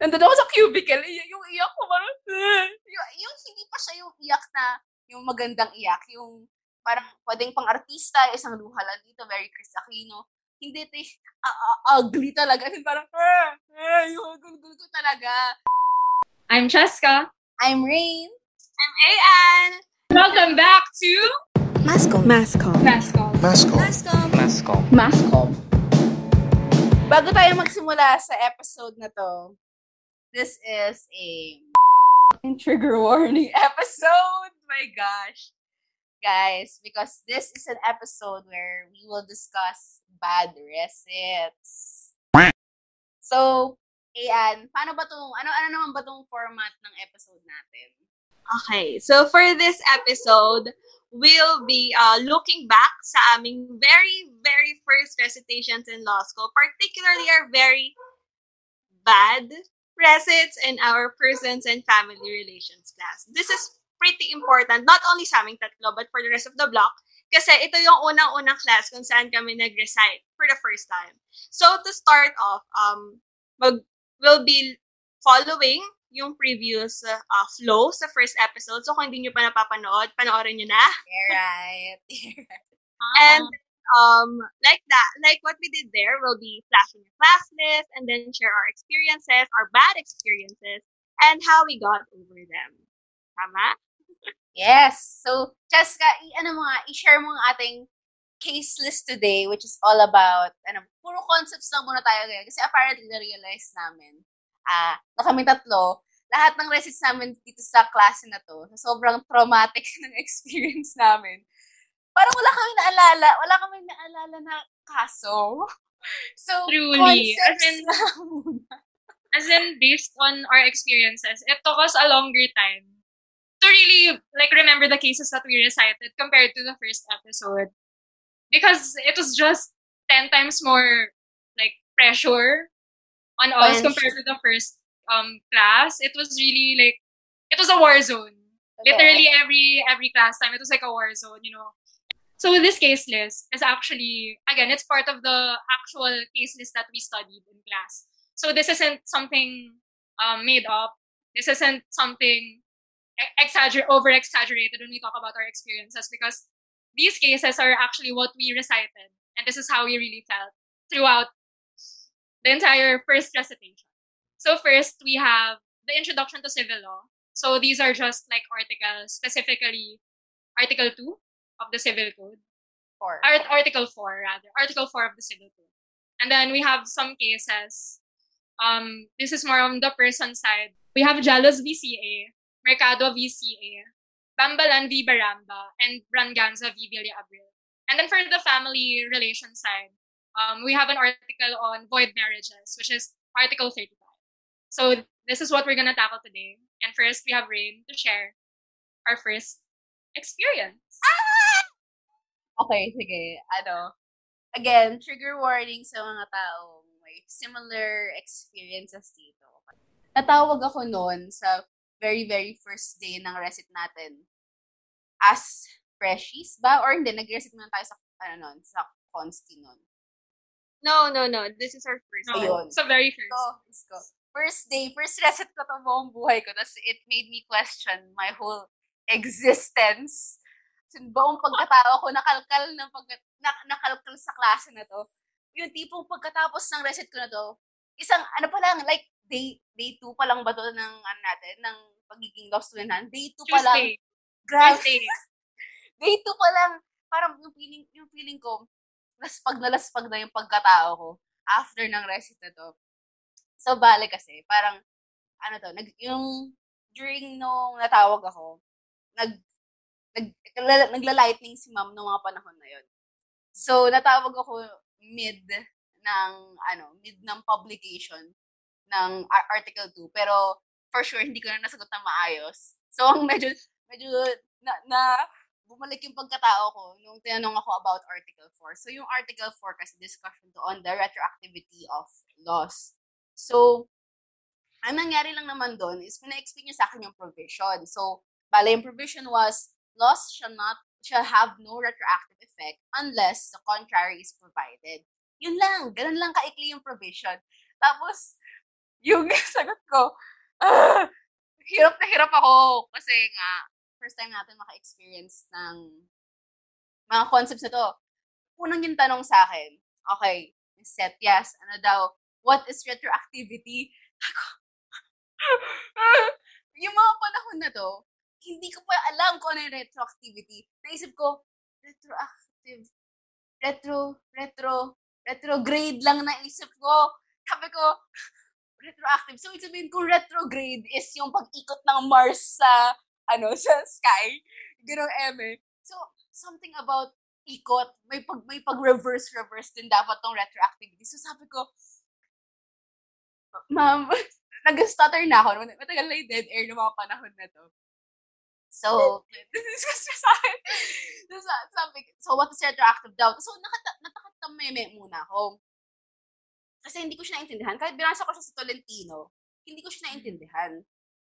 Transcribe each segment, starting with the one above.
nandun ako sa cubicle, y- yung iyak ko, parang, yung, yung hindi pa siya yung iyak na, yung magandang iyak, yung parang pwedeng pang artista, isang luha lang dito, very Chris Aquino. Hindi ito, uh, uh, ugly talaga. And parang, ah, ah, yung gulgul ko talaga. I'm Cheska. I'm Rain. I'm Ayan. Welcome back to Mascom. Mascom. Mascom. Mascom. Mascom. Mascom. Mascom. Bago tayo magsimula sa episode na to, this is a trigger warning episode. My gosh. Guys, because this is an episode where we will discuss bad receipts. So, Ayan, paano ba tong, ano, ano naman ba tong format ng episode natin? Okay, so for this episode, we'll be uh, looking back sa aming very, very first recitations in law school, particularly our very bad recits in our persons and family relations class. This is pretty important, not only sa aming tatlo, but for the rest of the block, kasi ito yung unang-unang class kung saan kami nag-recite for the first time. So to start off, um, mag, we'll be following yung previous uh, uh, flow sa first episode. So, kung hindi nyo pa napapanood, panoorin nyo na. Right. And, um, like that, like what we did there, we'll be flashing a class list and then share our experiences, our bad experiences, and how we got over them. Tama? Yes. So, Cheska, i- ano mo nga, i-share mo ang ating case list today, which is all about, ano, puro concepts lang muna tayo ngayon. Kasi apparently, na-realize namin, ah, na kami tatlo, lahat ng recits namin dito sa klase na to, sobrang traumatic ng experience namin, parang wala kami naalala, wala kami naalala na kaso. So, Truly. As in-. As in, based on our experiences, it took us a longer time to really like remember the cases that we recited compared to the first episode. Because it was just 10 times more like pressure on us Pressure. compared to the first um class. It was really like it was a war zone. Literally every every class time it was like a war zone, you know. So this case list is actually again it's part of the actual case list that we studied in class. So this isn't something um, made up. This isn't something exagger over exaggerated when we talk about our experiences because these cases are actually what we recited and this is how we really felt throughout the entire first recitation. So first we have the introduction to civil law. So these are just like articles, specifically Article 2 of the Civil Code. Or, Art- Article 4, rather. Article 4 of the Civil Code. And then we have some cases. Um, this is more on the person side. We have Jalos VCA, Mercado VCA, Bambalan v. Baramba, and Branganza v. Villa Abril. And then for the family relation side, um, we have an article on void marriages, which is Article 35. So this is what we're gonna tackle today. And first, we have Rain to share our first experience. Okay, sige. Ano, again, trigger warning sa mga taong may similar experiences dito. Natawag ako noon sa very, very first day ng recit natin as freshies ba? Or hindi, nag-recit muna tayo sa, ano nun, sa Consti nun. No, no, no. This is our first. No, Ayun. So very first. So. First day, first recit ko to buong buhay ko. Tapos it made me question my whole existence. Buong pagkatao ko, nakalkal ng pag, na, nakalkal sa klase na to. Yung tipong pagkatapos ng recit ko na to, isang, ano pa lang, like, day, day 2 pa lang ba to ng, ano natin, ng pagiging law student natin? Day 2 pa lang. Grabe. Day 2 pa lang. Parang yung feeling, yung feeling ko, laspag na laspag na yung pagkatao ko after ng recit na to. So, bale kasi, parang, ano to, nag, yung, during nung natawag ako, nag, nag, nagla- nagla-lightning si ma'am nung mga panahon na yun. So, natawag ako mid ng, ano, mid ng publication ng ar- Article 2. Pero, for sure, hindi ko na nasagot na maayos. So, ang medyo, medyo, na, na, bumalik yung pagkatao ko nung tinanong ako about Article 4. So, yung Article 4 kasi discussion to on the retroactivity of laws. So, ang nangyari lang naman doon is pina-explain niya sa akin yung provision. So, bala yung provision was laws shall not shall have no retroactive effect unless the contrary is provided. Yun lang, ganun lang kaikli yung provision. Tapos, yung sagot ko, ah, hirap na hirap ako. Kasi nga, first time natin maka-experience ng mga concepts na to. Unang yung tanong sa akin, okay, set, yes, ano daw, what is retroactivity? Ako, yung mga panahon na to, hindi ko pa alam kung ano yung retroactivity. Naisip ko, retroactive, retro, retro, retrograde lang naisip ko. Sabi ko, retroactive. So, ibig sabihin kung retrograde is yung pag-ikot ng Mars sa, ano, sa sky. Ganong eme. So, something about ikot, may pag may pag-reverse reverse din dapat tong retroactivity. So sabi ko, ma'am, nag-stutter na ako. Matagal na yung dead air ng mga panahon na to. So, discuss siya sa akin. So, sabi, so what is retroactive daw? So, nakata natakameme muna ako. Kasi hindi ko siya naintindihan. Kahit binasa ko siya sa Tolentino, hindi ko siya naintindihan.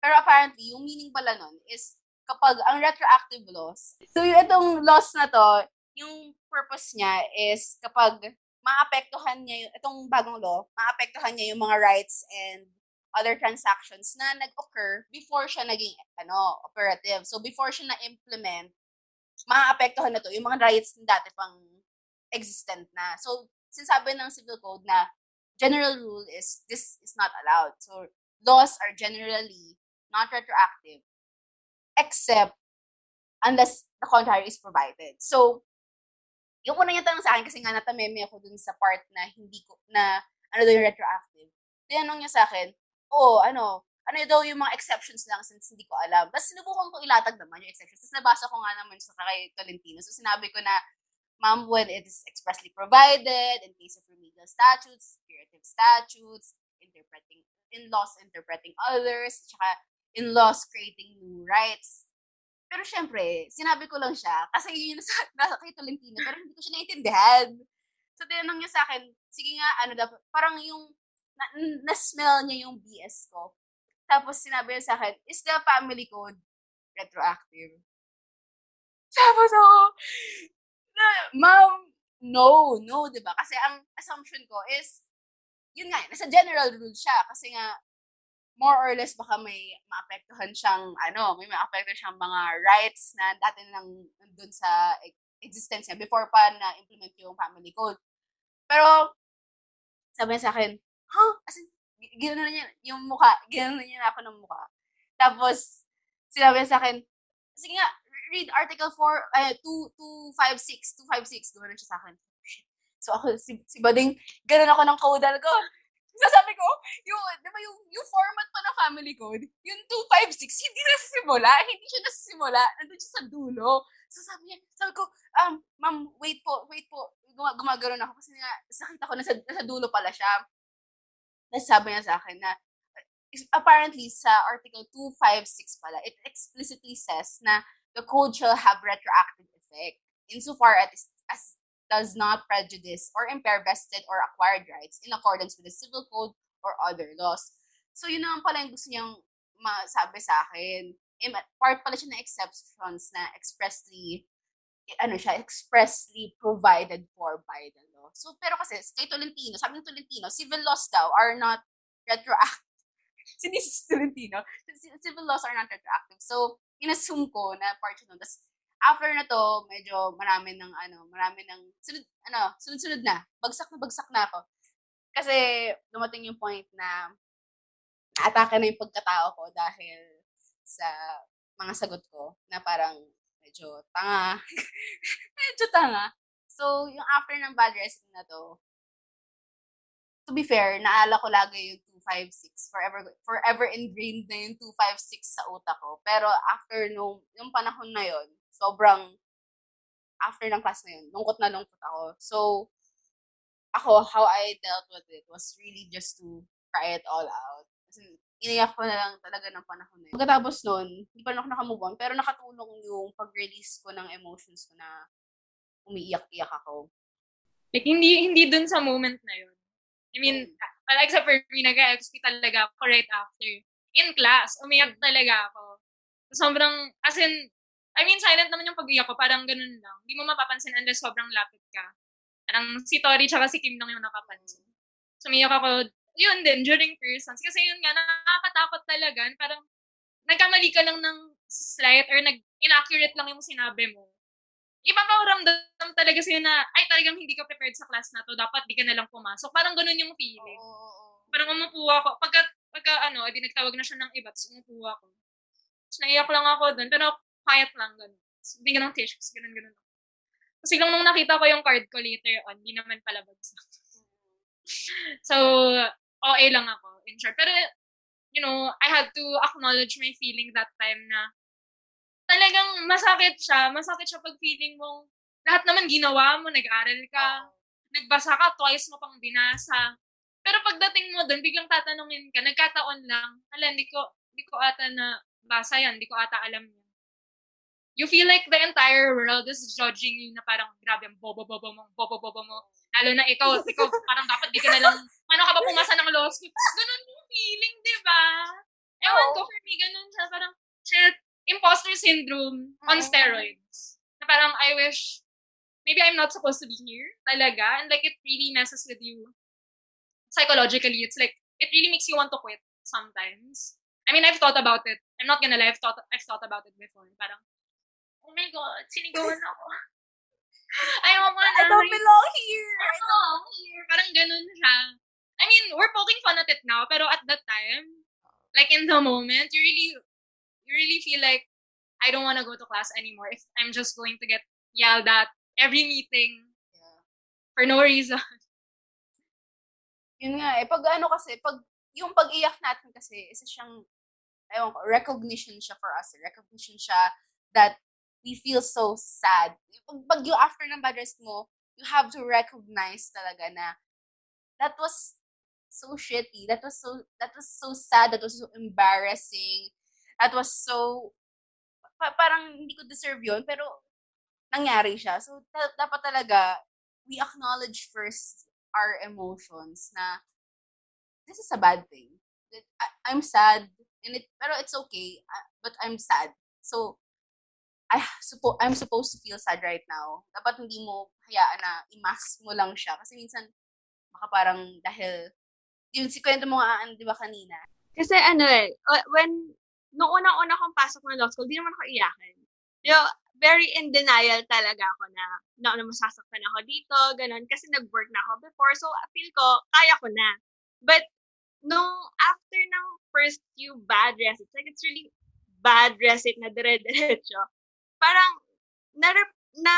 Pero apparently, yung meaning pala nun is kapag ang retroactive loss, so yung itong loss na to, yung purpose niya is kapag maapektuhan niya yung, itong bagong law, maapektuhan niya yung mga rights and other transactions na nag-occur before siya naging ano, operative. So before siya na-implement, maapektuhan na to yung mga rights na dati pang existent na. So sinasabi ng civil code na general rule is this is not allowed. So laws are generally not retroactive except unless the contrary is provided. So yung una niya tanong sa akin kasi nga natameme ako dun sa part na hindi ko na ano daw yung retroactive. Tinanong niya sa akin, oo, ano, ano daw yung mga exceptions lang since hindi ko alam. Tapos sinubukan ko ilatag naman yung exceptions. Tapos nabasa ko nga naman sa kay Tolentino. So sinabi ko na, ma'am, when it is expressly provided, in case of remedial statutes, curative statutes, interpreting, in laws interpreting others, tsaka in laws creating new rights. Pero syempre, sinabi ko lang siya, kasi yun yung nasa, nasa kay Tolentino, pero hindi ko siya naintindihan. So, tinanong niya sa akin, sige nga, ano dapat, parang yung na, na-smell niya yung BS ko. Tapos sinabi niya sa akin, is the family code retroactive? Tapos ako, na, ma'am, no, no, di ba? Kasi ang assumption ko is, yun nga, nasa general rule siya. Kasi nga, more or less baka may maapektuhan siyang, ano, may maapektuhan siyang mga rights na dati nang nandun sa existence niya before pa na-implement yung family code. Pero, sabi niya sa akin, huh? As in, na niya yung mukha, na niya na ako ng mukha. Tapos, sinabi sa akin, sige nga, read Article 4, uh, 2256, 256, gano'n siya sa akin. So ako, si, si Bading, gano'n ako ng caudal ko. Sasabi ko, yung, di ba yung, yung format pa ng family code, yung 256, hindi nasisimula, hindi siya nasisimula, nandun siya sa dulo. So sabi niya, sabi ko, um, ma'am, wait po, wait po, gumagano'n ako kasi nga, nakita ko, nasa, nasa dulo pala siya. Tapos niya sa akin na, apparently sa Article 256 pala, it explicitly says na the code shall have retroactive effect insofar as, as does not prejudice or impair vested or acquired rights in accordance with the civil code or other laws. So yun naman pala yung gusto niyang masabi sa akin. Part pala siya ng exceptions na expressly ano siya, expressly provided for by the law. So, pero kasi, kay Tolentino, sabi ng Tolentino, civil laws daw are not retroactive. Si Tolentino. Civil laws are not retroactive. So, inassume ko na part yun. Tapos, after na to, medyo marami ng, ano, marami ng, sunod, ano, sunod-sunod na. Bagsak na bagsak na ako. Kasi, dumating yung point na, naatake na yung pagkatao ko dahil sa mga sagot ko na parang medyo tanga. medyo tanga. So, yung after ng bad wrestling na to, to be fair, naala ko lagi yung 256. Forever, forever ingrained na yung 256 sa utak ko. Pero after nung, yung panahon na yon sobrang, after ng class na yun, lungkot na lungkot ako. So, ako, how I dealt with it was really just to cry it all out. Iniyak ko na lang talaga ng panahon na yun. Pagkatapos nun, hindi pa ako nakamove on, pero nakatulong yung pag-release ko ng emotions ko na umiiyak-iyak ako. Like, hindi, hindi dun sa moment na yun. I mean, mm. except for me, nag-XP talaga ako right after. In class, umiyak mm. talaga ako. Sobrang, as in, I mean, silent naman yung pag-iyak ko, parang ganun lang. Hindi mo mapapansin unless sobrang lapit ka. Parang si Tori tsaka si Kim lang yung nakapansin. Sumiyak ako yun din, during persons. Kasi yun nga, nakakatakot talaga. Parang, nagkamali ka lang ng slight or nag-inaccurate lang yung sinabi mo. Ipaparamdam talaga sa'yo na, ay, talagang hindi ka prepared sa class na to. Dapat di ka na lang pumasok. Parang ganun yung feeling. Oo. Parang umupo ako. Pagka, pagka ano, edi nagtawag na siya ng iba, tapos umupo ako. Tapos naiyak lang ako doon. Pero quiet lang, ganun. Tapos bigyan ng tissues, ganun, ganun. Kasi lang nung nakita ko yung card ko later on, di naman pala bagsak. so, OA lang ako, in short. Pero, you know, I had to acknowledge my feeling that time na talagang masakit siya. Masakit siya pag feeling mo, lahat naman ginawa mo, nag-aral ka, nagbasa ka, twice mo pang binasa. Pero pagdating mo doon, biglang tatanungin ka, nagkataon lang, ala, hindi ko, hindi ko ata na basa yan, hindi ko ata alam yan. You feel like the entire world is judging you na parang, grabe, ang bobo-bobo mo, bobo-bobo mo. Lalo na ikaw, ikaw, parang dapat di ka na lang, ano ka ba pumasa ng law school? Ganun yung feeling, di ba? Ewan ko, for me, ganun siya. Parang, shit, imposter syndrome on steroids. Na parang, I wish, maybe I'm not supposed to be here, talaga. And like, it really messes with you psychologically. It's like, it really makes you want to quit sometimes. I mean, I've thought about it. I'm not gonna lie, I've thought, I've thought about it before. Parang, oh my God, sinigawan ako. Ayoko na. I don't belong here. I belong here. Parang ganun siya. I mean, we're poking fun at it now, pero at that time, like in the moment, you really, you really feel like, I don't want to go to class anymore if I'm just going to get yelled at every meeting Yeah. for no reason. Yun nga eh. Pag ano kasi, pag, yung pag-iyak natin kasi, isa siyang, ewan ko, recognition siya for us. Recognition siya that we feel so sad. Pag, pag yung after ng bad rest mo, you have to recognize talaga na that was so shitty. That was so, that was so sad. That was so embarrassing. That was so, pa- parang hindi ko deserve yun, pero nangyari siya. So, ta- dapat talaga, we acknowledge first our emotions na this is a bad thing. That I, I'm sad and it pero it's okay uh, but I'm sad. So I suppo I'm supposed to feel sad right now. Dapat hindi mo hayaan na i-mask mo lang siya kasi minsan baka parang dahil yung si kwento mo nga, di ba kanina? Kasi ano eh, when, noong unang-una kong pasok ng law school, di naman ako iyakin. Know, very in denial talaga ako na, na, na masasaktan ako dito, ganun, kasi nag-work na ako before, so I feel ko, kaya ko na. But, nung after ng first few bad recits, like it's really bad recit na dire-diretso, parang, na, na,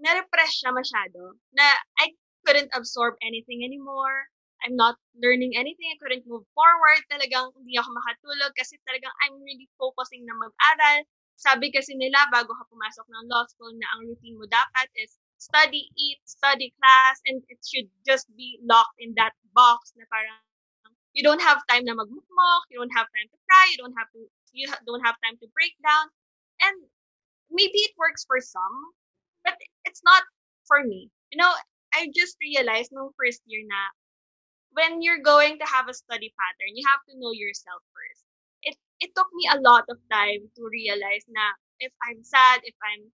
na-repress siya masyado, na I couldn't absorb anything anymore, I'm not learning anything. I couldn't move forward. Talagang hindi ako makatulog kasi talagang I'm really focusing na mag-aral. Sabi kasi nila bago ka pumasok ng law school na ang routine mo dapat is study, eat, study class, and it should just be locked in that box na parang you don't have time na magmukmok, you don't have time to cry, you don't have to you don't have time to break down. And maybe it works for some, but it's not for me. You know, I just realized no first year na when you're going to have a study pattern, you have to know yourself first. It it took me a lot of time to realize na if I'm sad, if I'm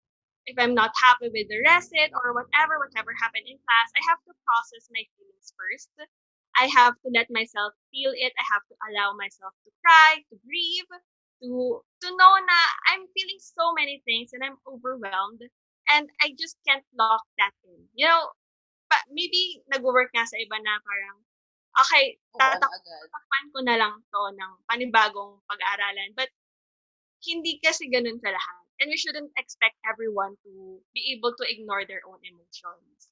if I'm not happy with the recit or whatever, whatever happened in class, I have to process my feelings first. I have to let myself feel it. I have to allow myself to cry, to grieve, to to know na I'm feeling so many things and I'm overwhelmed and I just can't lock that in. You know, pa, maybe nag-work nga sa iba na parang okay, agad. tatakpan ko na lang to ng panibagong pag-aaralan. But, hindi kasi ganun sa lahat. And we shouldn't expect everyone to be able to ignore their own emotions.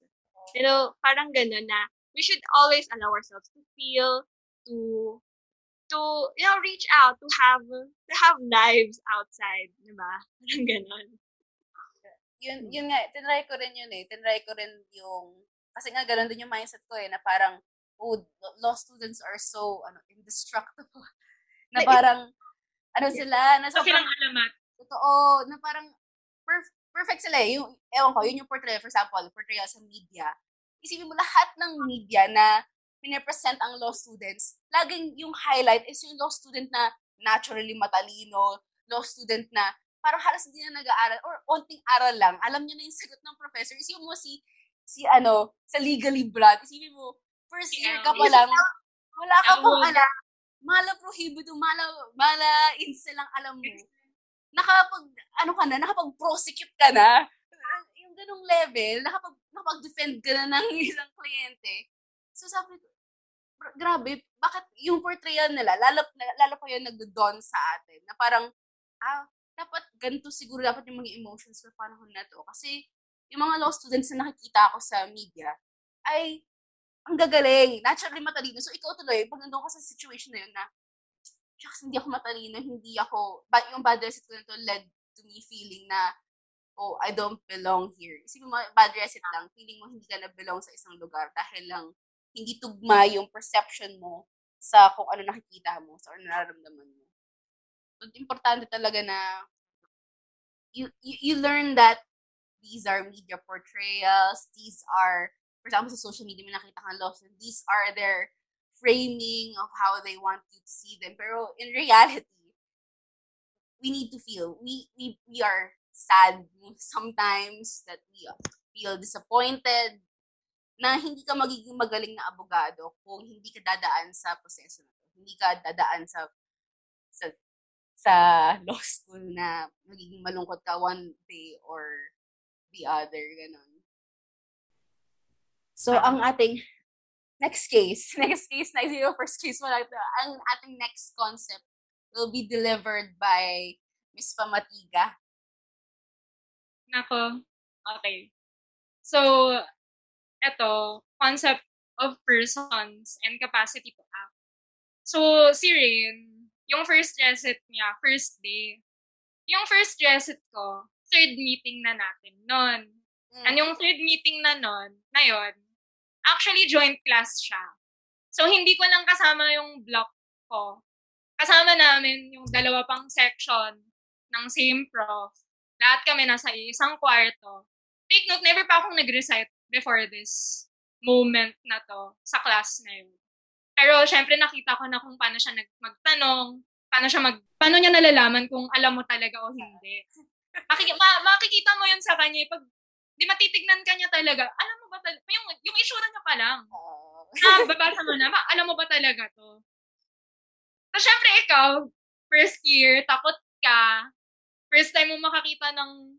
Pero, parang ganun na, we should always allow ourselves to feel, to, to, you know, reach out, to have, to have lives outside, di ba? Parang ganun. Yun, yun nga, tinry ko rin yun eh. Tinry ko rin yung, kasi nga ganun din yung mindset ko eh, na parang, oh, law students are so, ano, indestructible. na Like, parang, ano sila, na So, sobrang, silang alamat. totoo, na parang, perf- perfect sila eh. Yung, ewan ko, yun yung portrayal, for example, portrayal sa media. Isipin mo lahat ng media na pinapresent ang law students, laging yung highlight is yung law student na naturally matalino, law student na parang halos hindi na nag-aaral or onting aral lang. Alam niyo na yung sagot ng professor. Isipin mo si, si ano, sa legally blood. Isipin mo, first year ka pa lang, Wala ka pong alam. Mala prohibido, mala, mala insa lang alam mo. Nakapag, ano ka na, nakapag-prosecute ka na. Yung ganong level, nakapag, nakapag-defend ka na ng isang kliyente. So sabi ko, "Gra- grabe, bakit yung portrayal nila, lalo, lalo pa yun nagdo-dawn sa atin, na parang, ah, dapat ganito siguro dapat yung mga emotions sa panahon na to. Kasi yung mga law students na nakikita ako sa media, ay ang gagaling, naturally matalino. So, ikaw tuloy, pag nandun ka sa situation na yun na, shucks, hindi ako matalino, hindi ako, ba, yung bad recit ko na to led to me feeling na, oh, I don't belong here. Isipin mo, bad recit lang, feeling mo hindi ka na belong sa isang lugar dahil lang hindi tugma yung perception mo sa kung ano nakikita mo, sa ano nararamdaman mo. So, importante talaga na you, you, you learn that these are media portrayals, these are for example, sa social media, may nakita kang lost, and these are their framing of how they want you to see them. Pero in reality, we need to feel. We we we are sad sometimes that we feel disappointed na hindi ka magiging magaling na abogado kung hindi ka dadaan sa proseso na to. Hindi ka dadaan sa sa sa law school na magiging malungkot ka one day or the other, ganun. So, ang ating next case, next case na yung first case wala ito, ang ating next concept will be delivered by Miss Pamatiga. Nako. Okay. So, eto, concept of persons and capacity to act. So, si Rain, yung first resit niya, first day, yung first resit ko, third meeting na natin nun. Mm. And yung third meeting na nun, na yun, actually joint class siya. So, hindi ko lang kasama yung block ko. Kasama namin yung dalawa pang section ng same prof. Lahat kami nasa isang kwarto. Take note, never pa akong nag-recite before this moment na to sa class na yun. Pero, syempre, nakita ko na kung paano siya nag- magtanong, paano siya mag, paano niya nalalaman kung alam mo talaga o hindi. Makik- ma- makikita mo yun sa kanya, eh, pag di matitignan ka niya talaga, alam mo ba talaga, yung, yung itsura niya pa lang, Oh. ah, babasa mo na, ma- alam mo ba talaga to? So, syempre ikaw, first year, takot ka, first time mo makakita ng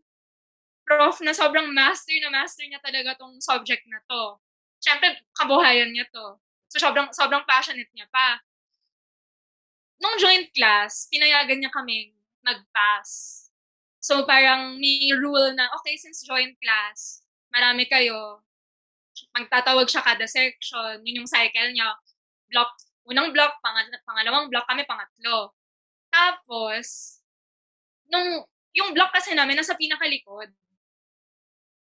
prof na sobrang master na master niya talaga tong subject na to. Syempre, kabuhayan niya to. So, sobrang, sobrang passionate niya pa. Nung joint class, pinayagan niya kaming nag-pass. So, parang may rule na, okay, since joint class, marami kayo, magtatawag siya kada section, yun yung cycle niya, block, unang block, pangal- pangalawang block, kami pangatlo. Tapos, nung, yung block kasi namin, nasa pinakalikod.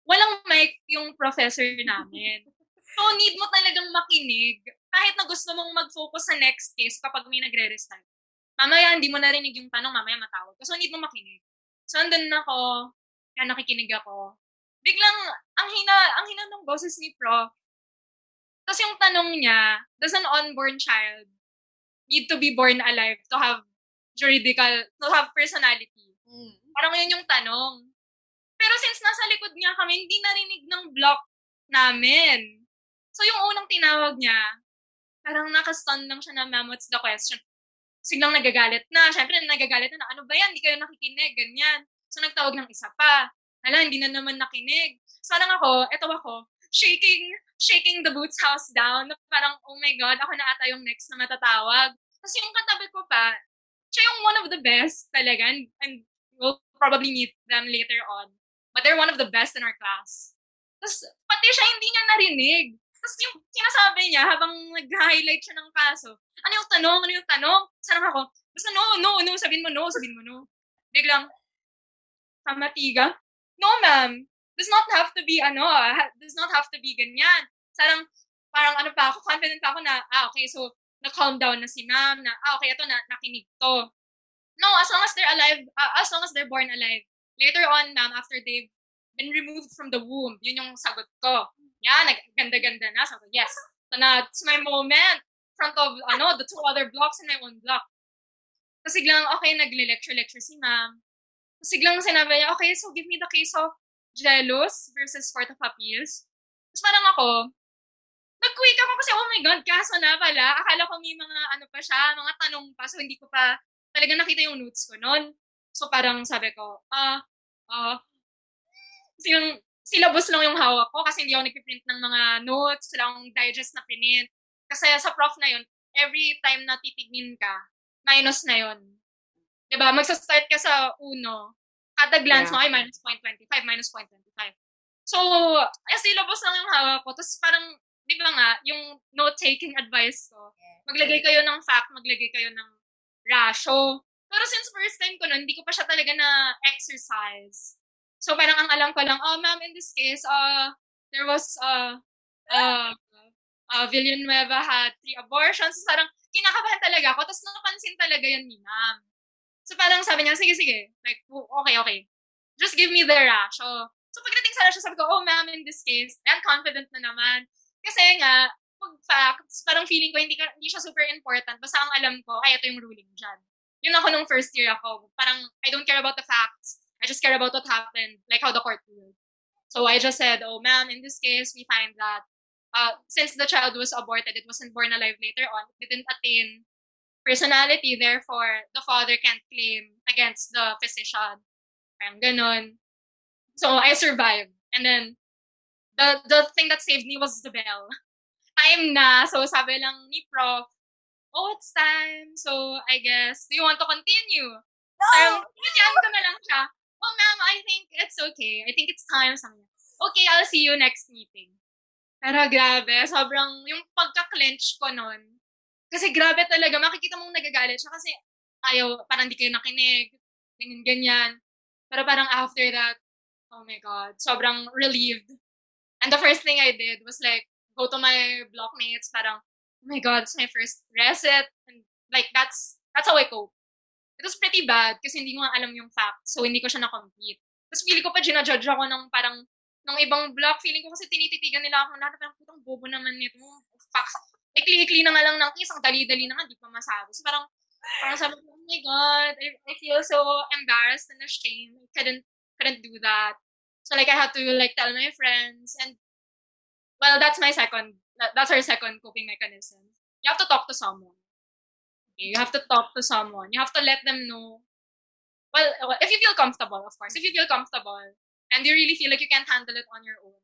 Walang mic yung professor namin. So, need mo talagang makinig. Kahit na gusto mong mag-focus sa next case kapag may nagre-recite. Mamaya, hindi mo narinig yung tanong, mamaya matawag. So, need mo makinig. So, andun ako, kaya nakikinig ako. Biglang, ang hina, ang hina ng boses ni prof. Tapos yung tanong niya, does an unborn child need to be born alive to have juridical, to have personality? Mm. Parang yun yung tanong. Pero since nasa likod niya kami, hindi narinig ng block namin. So yung unang tinawag niya, parang nakastun lang siya na, ma'am, what's the question? Siglang nagagalit na. Siyempre, nagagalit na, ano ba yan? Hindi kayo nakikinig, ganyan. So nagtawag ng isa pa. Hala, hindi na naman nakinig. So parang ako, eto ako, shaking, shaking the boots house down. Parang, oh my God, ako na ata yung next na matatawag. Tapos yung katabi ko pa, siya yung one of the best talaga. And, and we'll probably meet them later on. But they're one of the best in our class. Tapos, pati siya hindi niya narinig. Tapos yung sinasabi niya habang nag-highlight siya ng kaso, ano yung tanong? Ano yung tanong? Sarang ako, basta no, no, no, sabihin mo no, sabihin mo no. Biglang, kamatiga? No, ma'am. Does not have to be, ano, ha- does not have to be ganyan. Sarang, parang ano pa ako, confident ako na, ah, okay, so, na-calm down na si ma'am, na, ah, okay, ito, na, nakinig to. No, as long as they're alive, uh, as long as they're born alive. Later on, ma'am, after they've been removed from the womb, yun yung sagot ko. Yan, nagganda-ganda na. Ko, yes. So na, it's my moment. front of, ano, the two other blocks and my own block. Tapos biglang, okay, nagle-lecture-lecture si ma'am. Tapos biglang sinabi niya, okay, so give me the case of Jealous versus Court of Appeals. Tapos parang ako, nag-quick ako kasi, oh my God, kaso na pala. Akala ko may mga ano pa siya, mga tanong pa. So, hindi ko pa talaga nakita yung notes ko noon. So, parang sabi ko, ah, ah, silang, syllabus lang yung hawak ko kasi hindi ako nagpiprint ng mga notes, wala akong digest na print. Kasi sa prof na yun, every time na titignin ka, minus na yun. Diba? Magsa-start ka sa uno, kada glance Yeah. mo ay minus 0.25, minus 0.25. So, eh, syllabus lang yung hawak ko. Tapos parang, di ba nga, yung note-taking advice ko, maglagay kayo ng fact, maglagay kayo ng ratio. Pero since first time ko nun, hindi ko pa siya talaga na exercise. So parang ang alam ko lang, oh ma'am, in this case, uh, there was, uh, uh, uh, Villanueva had three abortions. So parang kinakabahan talaga ako. Tapos napansin talaga yun ni ma'am. So parang sabi niya, sige, sige. Like, "Oh, okay, okay. Just give me the ratio. So pagdating sa ratio, sabi ko, oh ma'am, in this case, I'm confident na naman. Kasi nga, pag facts, parang feeling ko hindi, ka, hindi siya super important. Basta ang alam ko, ay, ito yung ruling dyan. Yun ako nung first year ako. Parang, I don't care about the facts. I just care about what happened, like how the court ruled. So I just said, oh ma'am, in this case, we find that uh, since the child was aborted, it wasn't born alive later on, it didn't attain personality, therefore, the father can't claim against the physician. Parang ganun. So I survived. And then, the the thing that saved me was the bell. Time na. So sabi lang ni prof, oh, it's time. So I guess, do you want to continue? No! Parang, hinayaan ko na lang siya. Oh, ma'am, I think it's okay. I think it's time. Sabi niya, okay, I'll see you next meeting. Pero grabe, sobrang, yung pagka-clench ko nun, kasi grabe talaga, makikita mong nagagalit siya kasi ayaw, parang di kayo nakinig, ganyan, ganyan. Pero parang after that, oh my God, sobrang relieved. And the first thing I did was like, go to my blockmates, parang, oh my God, it's my first reset. And like, that's, that's how I cope. It was pretty bad kasi hindi ko alam yung facts. So, hindi ko siya na-complete. Tapos, feeling ko pa ginajudge ako ng parang, ng ibang block. Feeling ko kasi tinititigan nila ako na parang putang bobo naman nito. Facts. Ikli-ikli na nga lang ng isang dali-dali na nga, di pa masabi. So, parang, parang sabi ko, oh my God, I, I feel so embarrassed and ashamed. I couldn't, couldn't do that. So, like, I had to, like, tell my friends. And, well, that's my second, that- that's our second coping mechanism. You have to talk to someone. Okay, you have to talk to someone. You have to let them know. Well, if you feel comfortable, of course. If you feel comfortable and you really feel like you can't handle it on your own,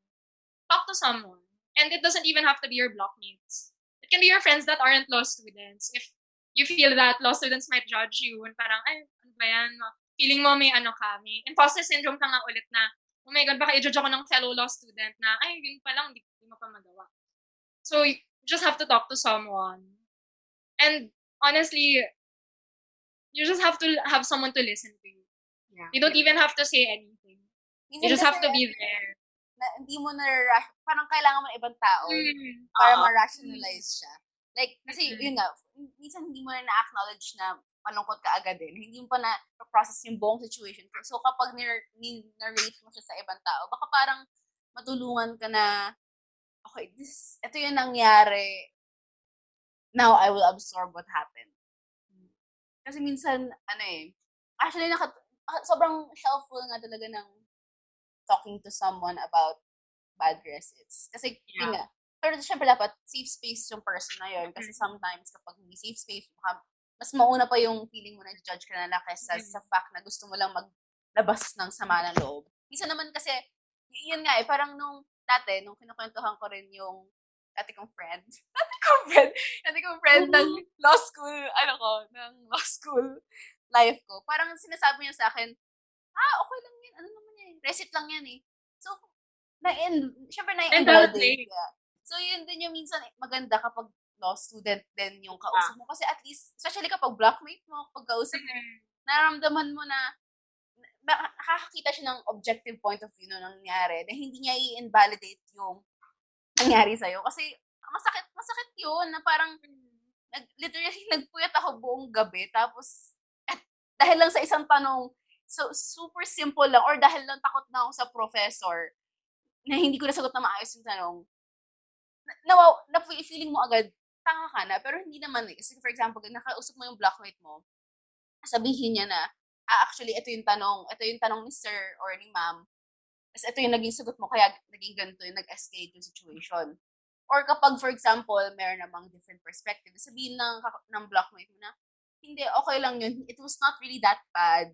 talk to someone. And it doesn't even have to be your blockmates. It can be your friends that aren't law students. If you feel that law students might judge you and parang, ay, ano ba yan? Feeling mo may ano ka, may imposter syndrome ka nga ulit na, oh my God, baka i-judge ako ng fellow law student na, ay, yun pa lang, di mo pa magawa. So, you just have to talk to someone. And honestly, you just have to have someone to listen to you. Yeah. You don't even have to say anything. You Minsan just have to be there. Na, hindi mo na, parang kailangan mo ng ibang tao Mm. para Oo. ma-rationalize siya. Like, kasi Mm. yun nga, minsan hindi mo na na-acknowledge na malungkot ka agad din. Hindi mo pa na-process yung buong situation. So, kapag nar- ni-narrate mo siya sa ibang tao, baka parang matulungan ka na, okay, this, ito yung nangyari. Now, I will absorb what happened. Kasi minsan, ano eh, actually, naka, ah, sobrang helpful nga talaga ng talking to someone about bad recits. Kasi, yun nga, pero syempre dapat safe space yung person na yun. Kasi Mhm. sometimes kapag hindi safe space, baka mas mauna pa yung feeling mo na judge ka na lang kaysa Mhm. sa fact na gusto mo lang maglabas ng sama ng loob. Minsan naman kasi, yun nga eh, parang nung dati, nung kinukwentuhan ko rin yung dati kong friend, dati kong friend, dati kong friend ng law school, ano ko, ng law school life ko. Parang sinasabi niya sa akin, ah, okay lang yan, ano naman yan, recit lang yan eh. So, na-end, syempre na-enroll din. Enroll Yeah. So, yun din yung minsan eh, maganda kapag law student din yung kausap mo. Kasi at least, especially kapag blockmate mo, kapag kausap mo, Mm. naramdaman mo na- nakakakita siya ng objective point of view na nangyari na hindi niya i-invalidate yung nangyari sa'yo. Kasi masakit, masakit yun na parang nag, literally nagpuyat ako buong gabi tapos at dahil lang sa isang tanong so super simple lang or dahil lang takot na ako sa professor na hindi ko nasagot na maayos yung tanong na, na, na feeling mo agad tanga ka na pero hindi naman eh. Kasi for example, nakausap mo yung blockmate mo, sabihin niya na, ah, actually, ito yung tanong, ito yung tanong ni sir or ni ma'am. Tapos ito yung naging sagot mo, kaya naging ganito yung nag-escalate yung situation. Or kapag, for example, meron namang different perspective, sabihin ng, ng blockmate mo na, hindi, okay lang yun. It was not really that bad.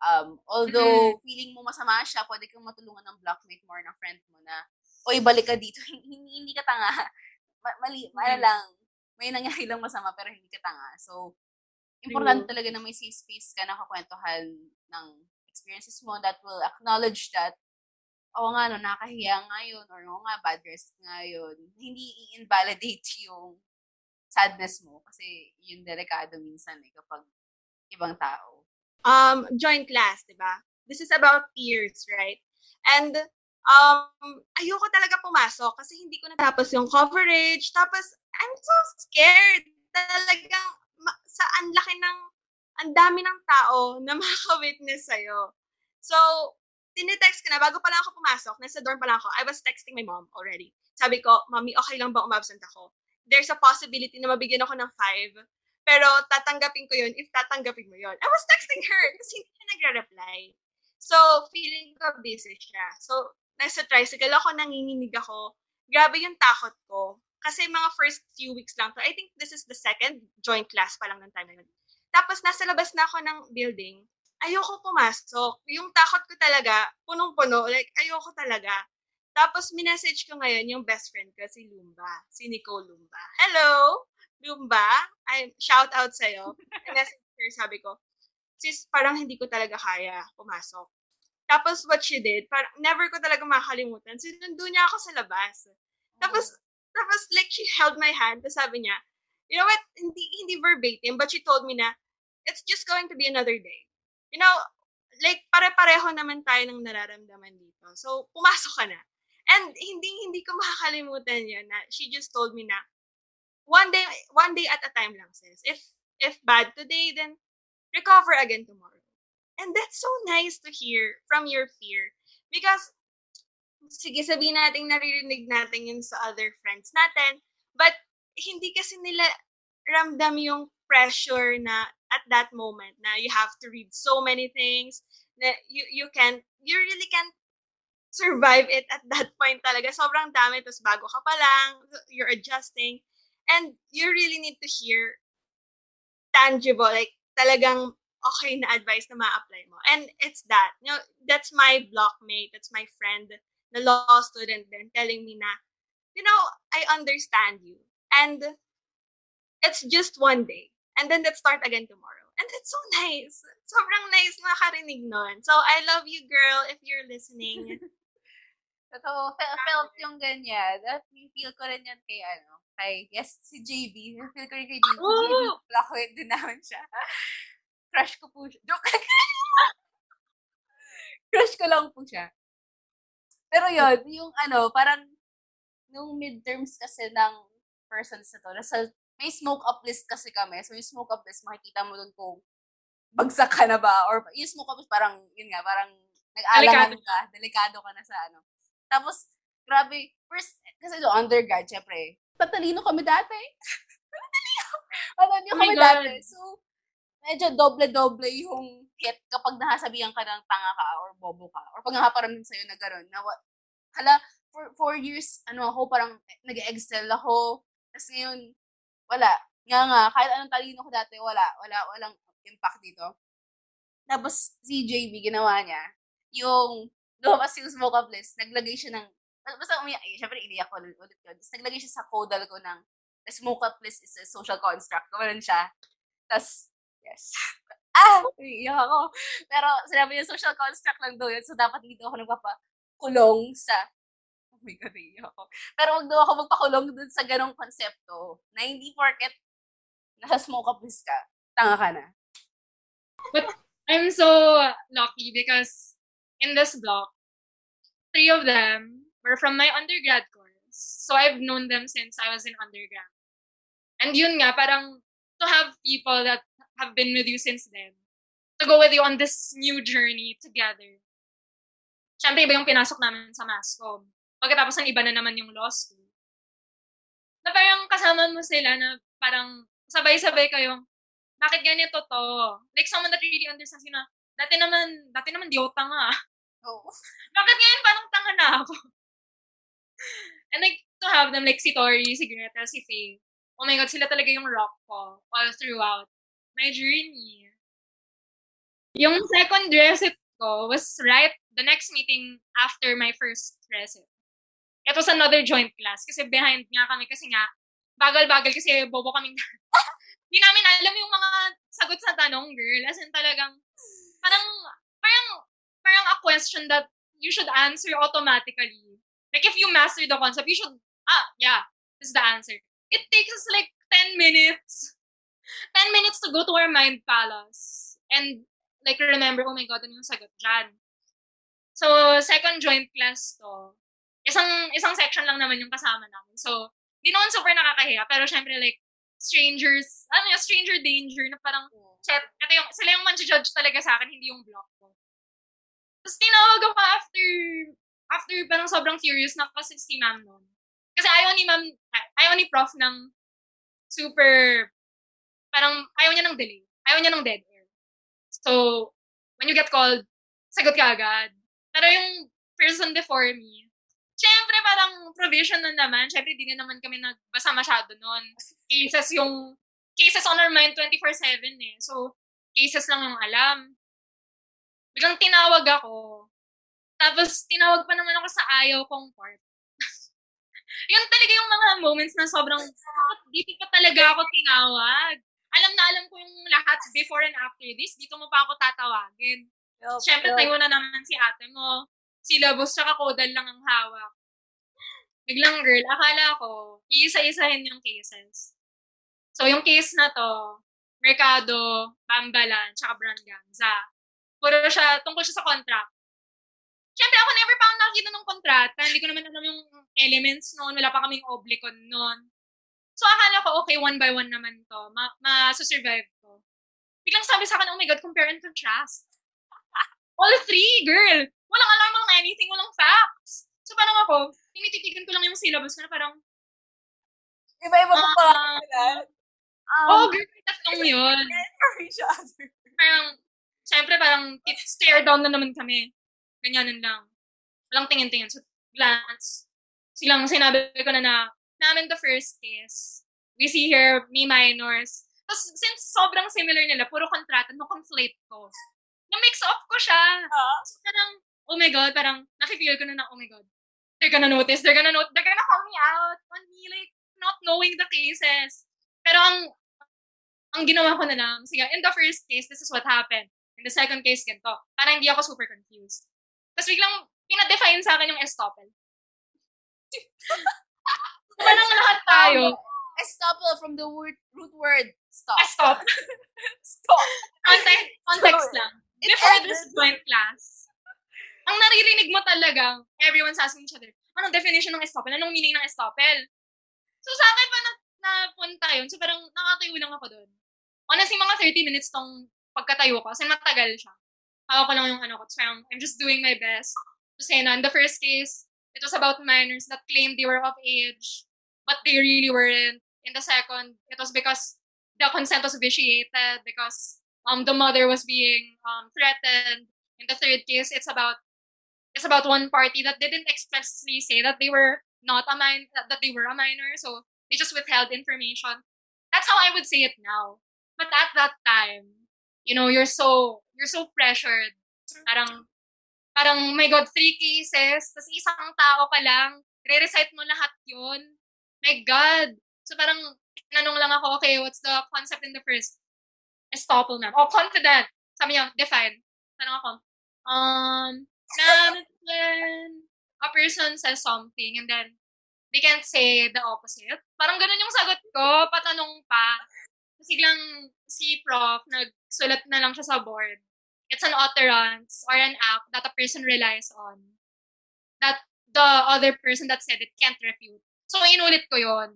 Um, although, feeling mo masama siya, pwede kang matulungan ng blockmate mo or ng friend mo na, oy, balik ka dito. hindi, hindi ka tanga. Ma- mali, ano Mm. lang, may nangyari lang masama, pero hindi ka tanga. So, importante talaga na may safe space ka na kakwentuhan ng experiences mo that will acknowledge that oo nga, no, nakahiya nga yun, or oo nga, bad rest nga yun. Hindi i-invalidate yung sadness mo kasi yun delikado minsan eh kapag ibang tao. um, joint class, di ba? This is about peers, right? And um, ayoko talaga pumasok kasi hindi ko natapos yung coverage. Tapos, I'm so scared. Talagang, ma- sa ang laki ng, ang dami ng tao na makaka-witness sa'yo. So, tinetext ko na, bago pa lang ako pumasok, nasa dorm pa lang ako, I was texting my mom already. Sabi ko, Mami, okay lang ba umabsent ako? There's a possibility na mabigyan ako ng five pero tatanggapin ko yun if tatanggapin mo yun. I was texting her kasi hindi siya nagre-reply. So, feeling ko busy siya. So, nasa tricycle ako, nanginginig ako. Grabe yung takot ko. Kasi mga first few weeks lang to. I think this is the second joint class pa lang ng time na yun. Tapos, nasa labas na ako ng building. Ayoko pumasok. Yung takot ko talaga, punong-puno. Like, ayoko talaga. Tapos, minessage ko ngayon yung best friend ko, si Lumba. Si Nicole Lumba. Hello! Lumba, I shout out sa'yo. Message her, sabi ko, sis, parang hindi ko talaga kaya pumasok. Tapos what she did, parang never ko talaga makakalimutan. Sinundo niya ako sa labas. Tapos, tapos like she held my hand, tapos sabi niya, you know what, hindi, hindi verbatim, but she told me na, it's just going to be another day. You know, like pare-pareho naman tayo ng nararamdaman dito. So, pumasok ka na. And hindi hindi ko makakalimutan yun na she just told me na, one day one day at a time lang sis. If if bad today, then recover again tomorrow. And that's so nice to hear from your fear. Because, sige sabihin natin naririnig natin yun sa other friends natin, but hindi kasi nila ramdam yung pressure na at that moment na you have to read so many things na you you can you really can't survive it at that point talaga. Sobrang dami, tapos bago ka pa lang, you're adjusting. And you really need to hear tangible, like talagang okay na advice na ma-apply mo. And it's that. You know, that's my blockmate, that's my friend, the law student then telling me na, you know, I understand you. And it's just one day. And then let's start again tomorrow. And it's so nice. Sobrang nice makarinig nun. So, I love you, girl, if you're listening. Totoo, fe- felt yung ganyan. At feel ko rin yan kay ano, kay, yes, si JB. Feel ko rin kay JB. Oh! JB, din naman siya. Crush ko po siya. Joke. Crush ko lang po siya. Pero yun, yung ano, parang, nung midterms kasi ng persons na to, nasa, may smoke up list kasi kami. So, yung smoke up list, makikita mo dun kung bagsak ka na ba? Or yung smoke up list, parang, yun nga, parang nag-alangan Delikado. ka. Delikado ka na sa ano. Tapos, grabe, first, kasi do undergrad, syempre, tatalino kami dati. tatalino. Tatalino Oh kami God. dati. So, medyo doble-doble yung hit kapag nasabihan ka ng tanga ka or bobo ka. Or pag nakaparamdam sa'yo na gano'n, na, hala, for four years, ano ako, parang nag-excel ako. Tapos ngayon, wala. Nga nga, kahit anong talino ko dati, wala. Wala, walang impact dito. Tapos, si JB, ginawa niya, yung, lumabas yung smoke up list, naglagay siya ng, basta umiyak, eh, syempre, iniyak ko ulit yun. Tapos, naglagay siya sa codal ko ng, the smoke up list is a social construct. Gawin siya. Tapos, yes. ah! Iiyak ako. Pero, sinabi niya, social construct lang daw yun. So, dapat dito ako nagpapakulong sa, oh my God, ako. Pero, wag daw ako magpakulong dun sa ganong konsepto na hindi porket nasa smoke up list ka, tanga ka na. I'm so lucky because in this block, three of them were from my undergrad course. So I've known them since I was in undergrad. And yun nga, parang to have people that have been with you since then, to go with you on this new journey together. Siyempre, iba yung pinasok namin sa MASCOM. Pagkatapos ng iba na naman yung law school. Na parang kasama mo sila na parang sabay-sabay kayong, bakit ganito to? Like someone that really understands you na, dati naman, dati naman di ako tanga. Oo. Bakit ngayon parang tanga na ako? And like, to have them, like si Tori, si Gretel, si Faye. Oh my God, sila talaga yung rock ko all throughout my journey. Yung second recit ko was right the next meeting after my first recit. It was another joint class kasi behind nga kami kasi nga bagal-bagal kasi bobo kaming Hindi namin alam yung mga sagot sa tanong, girl. As in talagang parang parang parang a question that you should answer automatically. Like if you master the concept, you should ah, yeah, this is the answer. It takes us like 10 minutes. 10 minutes to go to our mind palace. And like remember, oh my god, ano yung sagot dyan? So, second joint class to. Isang isang section lang naman yung kasama namin. So, di naman super nakakahiya. Pero syempre like, strangers, ano yung stranger danger na parang, chat, ito yung, sila yung man-judge talaga sa akin, hindi yung block ko. Tapos tinawag ako after, after parang sobrang furious na kasi si ma'am noon. Kasi ayaw ni ma'am, ayaw ni prof ng super, parang ayaw niya ng delay. Ayaw niya ng dead air. So, when you get called, sagot ka agad. Pero yung person before me, syempre parang provision na naman. Syempre, di na naman kami nagbasa masyado noon. Cases yung, cases on our mind 24-7 eh. So, cases lang yung alam. Biglang tinawag ako. Tapos, tinawag pa naman ako sa ayaw kong part. yun talaga yung mga moments na sobrang, bakit dito pa talaga ako tinawag? Alam na alam ko yung lahat before and after this, dito mo pa ako tatawagin. Yup, Siyempre, yup. tayo na naman si ate mo. Syllabus tsaka codal lang ang hawak. Biglang girl, akala ko, iisa-isahin yung cases. So, yung case na to, Mercado, Bambalan, tsaka Branganza. Puro siya, tungkol siya sa contract. Siyempre, ako never pa ako nakakita ng kontrata. Hindi ko naman alam yung elements noon. Wala pa kaming oblicon noon. So, akala ko, okay, one by one naman to. Ma- ma-survive to. Biglang sabi sa akin, oh my God, compare and contrast. All three, girl. Walang alam, walang anything, walang facts. So, parang ako, tinititigan ko lang yung syllabus ko na parang, Iba-iba pa pa Ah. sila. Um, oh, girl, tatlong yun. for each other. Parang, syempre, parang stare down na naman kami. Ganyanan lang. Walang tingin-tingin. So, glance. Silang sinabi ko na na, namin the first case. We see here, me minors. Tapos, since sobrang similar nila, puro kontrata, no-conflate ko. Na-mix up ko siya. Ah. So, parang, oh my God, parang, nakifeel ko na na, oh my God. They're gonna notice, they're gonna note, they're gonna call me out on me, like, not knowing the cases. Pero ang, ang ginawa ko na lang, sige, in the first case, this is what happened. In the second case, ganito. Para hindi ako super confused. Tapos biglang, pinadefine sa akin yung estoppel. parang lahat tayo, Estoppel from the word, root word stop. estop. Stop. Context, context lang. It Before ended. this joint class, ang naririnig mo talaga, everyone's asking each other, anong definition ng estoppel? Anong meaning ng estoppel? So sa akin pa na, napunta yun. So parang nakatayo lang ako doon. Honestly, mga 30 minutes tong pagkatayo ko. Kasi matagal siya. Hawak ko lang yung ano ko. So I'm just doing my best. Say na, in the first case, it was about minors that claimed they were of age, but they really weren't. In the second, it was because the consent was vitiated, because um the mother was being um threatened. In the third case, it's about it's about one party that didn't expressly say that they were not a min that they were a minor, so they just withheld information. That's how I would say it now. But at that time, you know, you're so you're so pressured. Parang parang my god, three cases, tas isang tao ka lang, re-recite mo lahat 'yun. My god. So parang tinanong lang ako, okay, what's the concept in the first? Estoppel ma'am. Oh, confident. Sabi niya, define. Tanong ako, um, na when a person says something and then they can't say the opposite. Parang ganun yung sagot ko, patanong pa. Kasi biglang si prof, nagsulat na lang siya sa board. It's an utterance or an act that a person relies on. That the other person that said it can't refute. So, inulit ko yon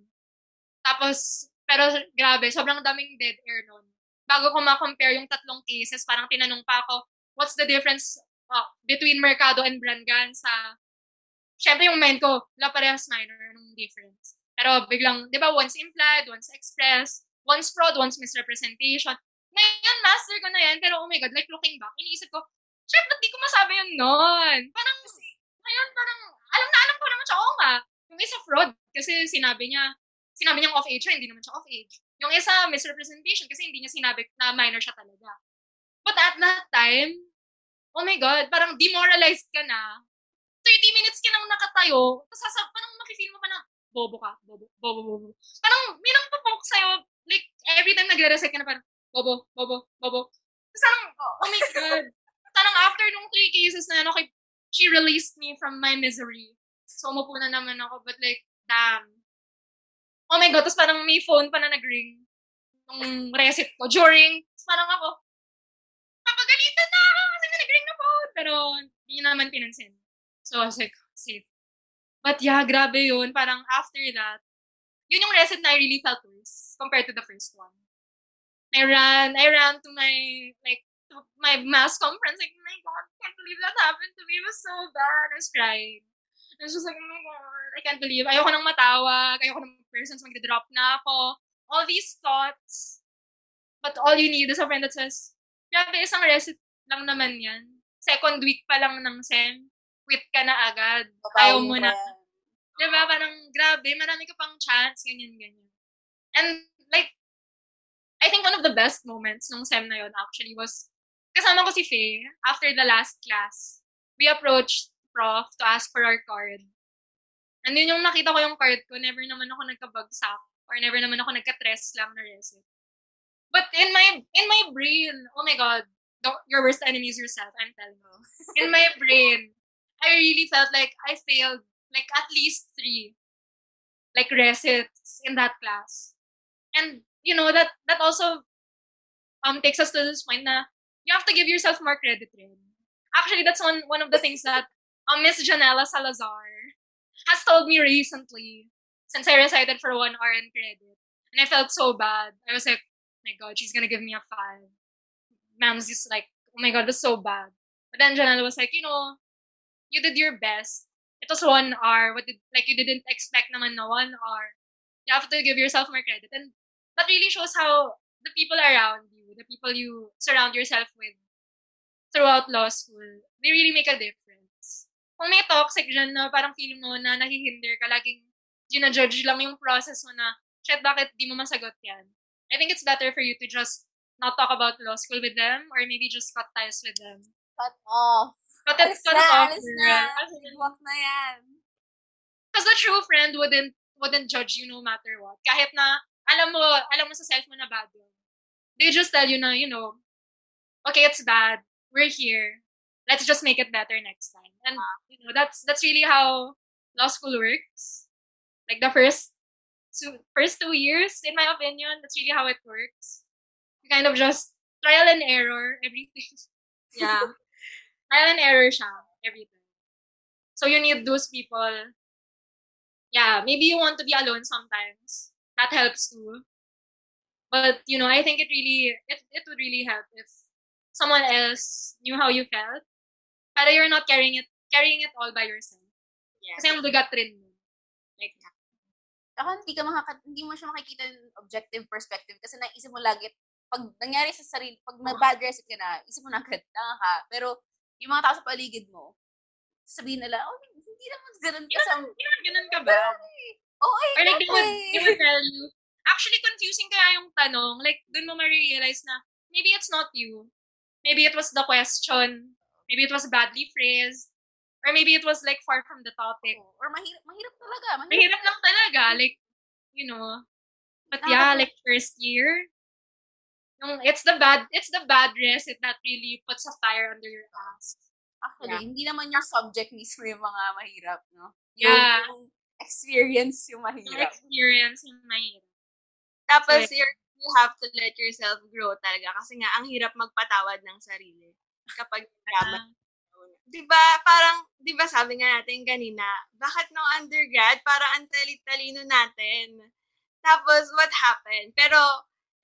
Tapos, pero grabe, sobrang daming dead air nun. Bago ko ma-compare yung tatlong cases, parang tinanong pa ako, what's the difference uh, between Mercado and Branganza? Siyempre yung mind ko, wala parehas minor, anong difference? Pero biglang, di ba, once implied, once expressed, once fraud, once misrepresentation. Ngayon, master ko na yan, pero oh my God, like looking back, iniisip ko, Chef, ba't di ko masabi yun noon? Parang, ngayon, parang, alam na alam ko naman siya, oo nga. Yung isa fraud kasi sinabi niya, sinabi niyang off age siya, hindi naman siya off age. Yung isa misrepresentation kasi hindi niya sinabi na minor siya talaga. But at that time, oh my God, parang demoralized ka na. 30 minutes ka nang nakatayo, tapos sasab, parang makifeel mo pa na, bobo ka, bobo, bobo, bobo. Parang may nang papoke sa'yo, like, every time nagre-reset ka na parang, bobo, bobo, bobo. Tapos parang, oh my God. Parang after nung three cases na, okay, she released me from my misery. So, umupo na naman ako, but like, damn. Oh my God, tapos parang may phone pa na nag-ring nung reset ko during, tapos parang ako, papagalitan na ako kasi may nag-ring na phone. Pero, hindi naman pinansin. So, I was like, safe. But yeah, grabe yun. Parang after that, yun yung reset na I really felt worse compared to the first one. I ran, I ran to my, like, to my mass conference. Like, oh my God, I can't believe that happened to me. It was so bad. I was crying. I was just like, oh my God, I can't believe. Ayoko nang matawag. Ayoko nang persons magdodrop na ako. All these thoughts. But all you need is a friend that says, grabe, isang reset lang naman yan. Second week pa lang ng SEM, quit ka na agad. Ayaw mo na. Diba? Parang, grabe, marami ka pang chance, ganyan, ganyan. And, like, I think one of the best moments nung SEM na yun actually was, kasama ko si Faye, after the last class, we approached prof to ask for our card. And yun yung nakita ko yung card ko, never naman ako nagkabagsak or never naman ako nagka-tres lang na resit. But in my in my brain, oh my god, your worst enemy is yourself, I'm telling you. In my brain, I really felt like I failed like at least three like resits in that class. And you know that that also um takes us to this point na you have to give yourself more credit rin. Actually, that's one one of the things that um, Miss Janela Salazar has told me recently since I recited for one RN credit. And I felt so bad. I was like, oh my God, she's gonna give me a five. Ma'am's just like, oh my God, that's so bad. But then Janela was like, you know, you did your best. It was one hour. What did, like, you didn't expect naman na one hour. You have to give yourself more credit. And that really shows how the people around you, the people you surround yourself with throughout law school, they really make a difference. Kung may toxic dyan na parang feeling mo na nahihinder ka, laging gina-judge lang yung process mo na, shit, bakit di mo masagot yan? I think it's better for you to just not talk about law school with them or maybe just cut ties with them. Cut off. Cut Alis cut na, off. alis na. Walk na yan. Because the true friend wouldn't wouldn't judge you no matter what. Kahit na, alam mo, alam mo sa self mo na bad yun. They just tell you na, you know, okay, it's bad. We're here. Let's just make it better next time. And, ah. you know, that's that's really how law school works. Like the first two, first two years, in my opinion, that's really how it works. You kind of just trial and error, everything. Yeah. trial and error siya, everything. So you need those people. Yeah, maybe you want to be alone sometimes. That helps too. But you know, I think it really it, it would really help if someone else knew how you felt. Para you're not carrying it carrying it all by yourself. Yeah. Kasi ang lugat rin mo. Like, Ako, hindi, ka makaka, hindi mo siya makikita yung objective perspective kasi naisip mo lagi, pag nangyari sa sarili, pag na-bad reset ka na, isip mo na agad, tanga ka. Pero, yung mga tao sa paligid mo, sabihin nila, oh, hindi naman ganun ka sa... Hindi naman ganun ka ba? Oo, eh, Or like, they would, they would tell you, actually confusing kaya yung tanong. Like, dun mo ma-realize na, maybe it's not you. Maybe it was the question. Maybe it was badly phrased. Or maybe it was like far from the topic. Or mahirap, mahirap talaga. Mahirap. Mahirap lang talaga. Like, you know. But yeah, like first year, yung, it's the bad, it's the bad resit that really puts a fire under your ass. Actually, Yeah. hindi naman yung subject mismo yung mga mahirap, no? Yung, Yeah. yung experience yung Yung mahirap. experience yung mahirap. Tapos, So, you have to let yourself grow talaga. Kasi nga, ang hirap magpatawad ng sarili. Kapag nalaman. Di ba, parang, di ba sabi nga natin kanina, bakit no undergrad, para ang tali-talino natin. Tapos, what happened? Pero,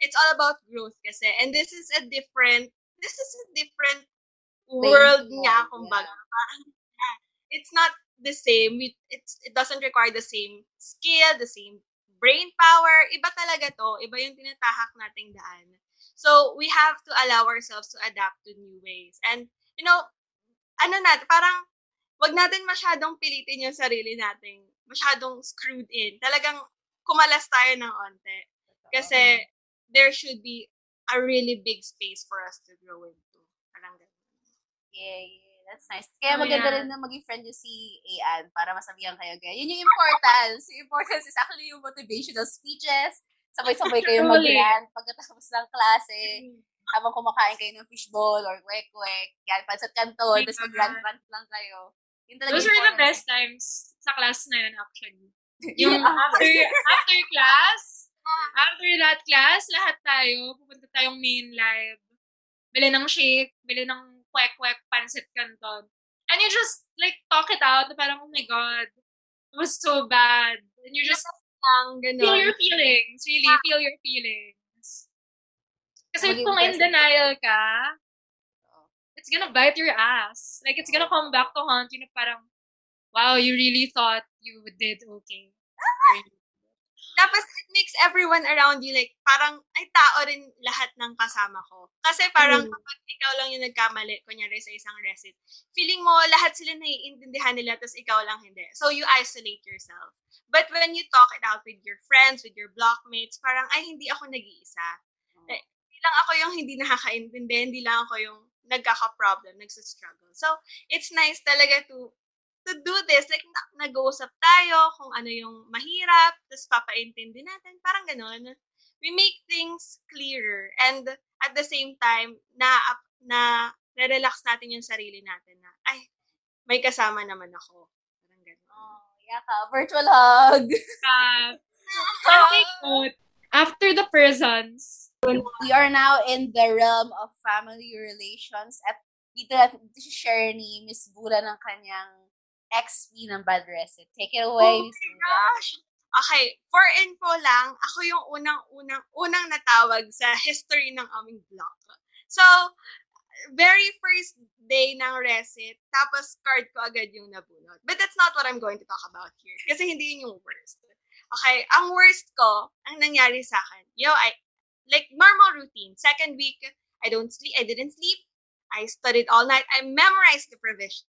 it's all about growth kasi. And this is a different, this is a different world nga, yeah. kumbaga. Parang, yeah, it's not the same. We, it's, it doesn't require the same skill, the same brain power. Iba talaga to. Iba yung tinatahak nating daan. So, we have to allow ourselves to adapt to new ways. And, you know, ano natin, parang, wag natin masyadong pilitin yung sarili nating masyadong screwed in. Talagang kumalas tayo ng onte. Kasi there should be a really big space for us to grow into. Parang ganun. Yeah, yeah. That's nice. Kaya Oh, maganda yeah. rin na maging friend yung si Ian para masabihan kayo ganyan. Yun yung importance. Yung importance is actually yung motivational speeches. Sabay-sabay kayo mag-rant pagkatapos ng klase. Mm. Habang kumakain kayo ng fishball or kwek-kwek. Yan, pansat kanton. my Tapos mag-rant-rant lang kayo. Those were the best times sa class na yun, actually. Yung after, after class, after that class, lahat tayo, pupunta tayong main live. Bili ng shake, bili ng kwek-kwek, pancit canton. And you just, like, talk it out parang, oh my God, it was so bad. And you just Lang, feel ganun. your feelings. Really, feel your feelings. Kasi Maging kung in denial ka, it's gonna bite your ass. Like, it's gonna come back to haunt you na parang, wow, you really thought you did okay. Tapos, it makes everyone around you like, parang, ay, tao rin lahat ng kasama ko. Kasi parang, Mm. kapag ikaw lang yung nagkamali, kunyari sa isang recit, feeling mo, lahat sila naiintindihan nila, tapos ikaw lang hindi. So, you isolate yourself. But when you talk it out with your friends, with your blockmates, parang, ay, hindi ako nag-iisa. Eh, Hindi lang ako yung hindi nakakaintindi, hindi lang ako yung nagkaka-problem, nagsastruggle. So, it's nice talaga to to do this. Like, na- nag-uusap tayo kung ano yung mahirap, tapos papaintindi natin. Parang ganun. We make things clearer. And at the same time, na, na, relax natin yung sarili natin na, ay, may kasama naman ako. Parang ganun. Oh, yaka. Virtual hug. Uh, note, after the prisons, We are now in the realm of family relations at dito natin share ni Miss Bula ng kanyang XP ng Bad Reset. Take it away, Oh my gosh! Okay, for info lang, ako yung unang-unang unang natawag sa history ng aming block. So, very first day ng recit, tapos card ko agad yung nabunot. But that's not what I'm going to talk about here. Kasi hindi yun yung worst. Okay, ang worst ko, ang nangyari sa akin, yo, I, like, normal routine. Second week, I don't sleep, I didn't sleep. I studied all night. I memorized the provision.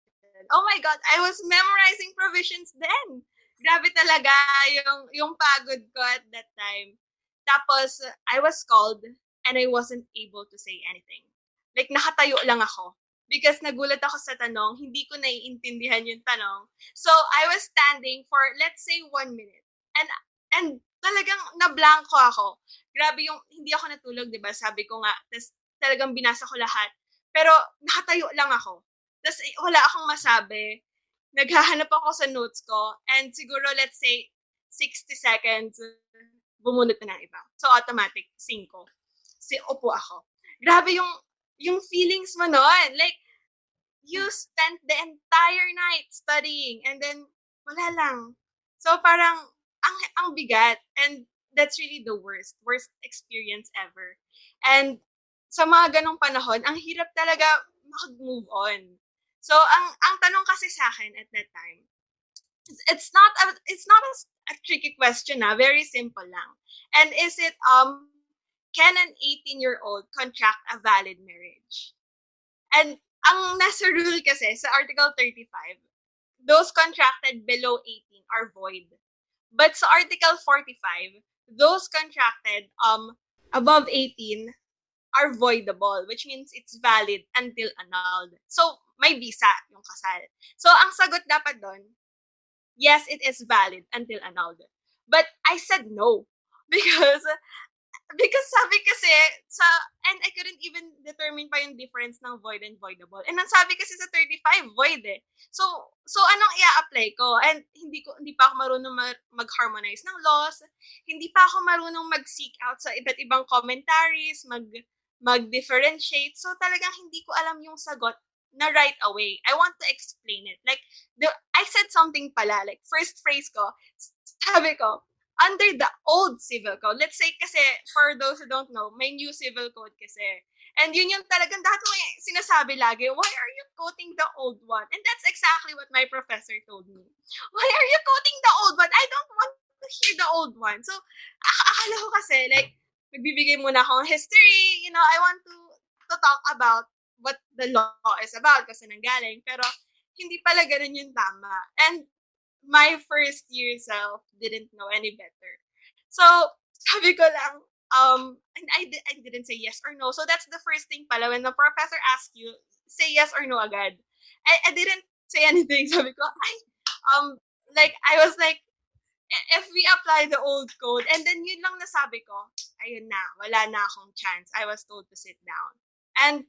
Oh my God, I was memorizing provisions then. Grabe talaga yung, yung pagod ko at that time. Tapos, I was called and I wasn't able to say anything. Like, nakatayo lang ako. Because nagulat ako sa tanong, hindi ko naiintindihan yung tanong. So, I was standing for, let's say, one minute. And, and talagang nablangko ako. Grabe yung, hindi ako natulog, di ba? Sabi ko nga, tas talagang binasa ko lahat. Pero, nakatayo lang ako. Tapos, eh, wala akong masabi. Naghahanap ako sa notes ko. And siguro, let's say, 60 seconds, bumunot na ng iba. So, automatic, 5. Si, upo ako. Grabe yung, yung feelings mo noon. Like, you spent the entire night studying and then, wala lang. So, parang, ang, ang bigat. And that's really the worst, worst experience ever. And sa mga ganong panahon, ang hirap talaga mag-move on. So, ang ang tanong kasi sa akin at that time, it's, not a, it's not a, a tricky question na, very simple lang. And is it um can an 18-year-old contract a valid marriage? And ang nasa rule kasi sa Article 35, those contracted below 18 are void. But sa Article 45, those contracted um above 18 are voidable, which means it's valid until annulled. So, may visa yung kasal. So, ang sagot dapat doon, yes, it is valid until annulled. But I said no. Because, because sabi kasi, sa, and I couldn't even determine pa yung difference ng void and voidable. And ang sabi kasi sa 35, void eh. So, so anong i-apply ko? And hindi ko, hindi pa ako marunong mag- mag-harmonize ng laws. Hindi pa ako marunong mag-seek out sa iba't ibang commentaries, mag, mag-differentiate. So, talagang hindi ko alam yung sagot na right away. I want to explain it. Like, the, I said something pala, like, first phrase ko, sabi ko, under the old civil code. Let's say kasi, for those who don't know, may new civil code kasi. And yun yung talagang mo yung sinasabi lagi, why are you quoting the old one? And that's exactly what my professor told me. Why are you quoting the old one? I don't want to hear the old one. So, ak- akala ko kasi, like, magbibigay muna akong history, you know, I want to to talk about what the law is about kasi nanggaling. Pero, hindi pala ganun yung tama. And my first year self didn't know any better. So, sabi ko lang, um, and I, di- I didn't say yes or no. So that's the first thing pala. When the professor asks you, say yes or no agad. I, I didn't say anything. Sabi ko, I, um, like, I was like, "I- if we apply the old code, and then yun lang nasabi ko, ayun na, wala na akong chance. I was told to sit down. And,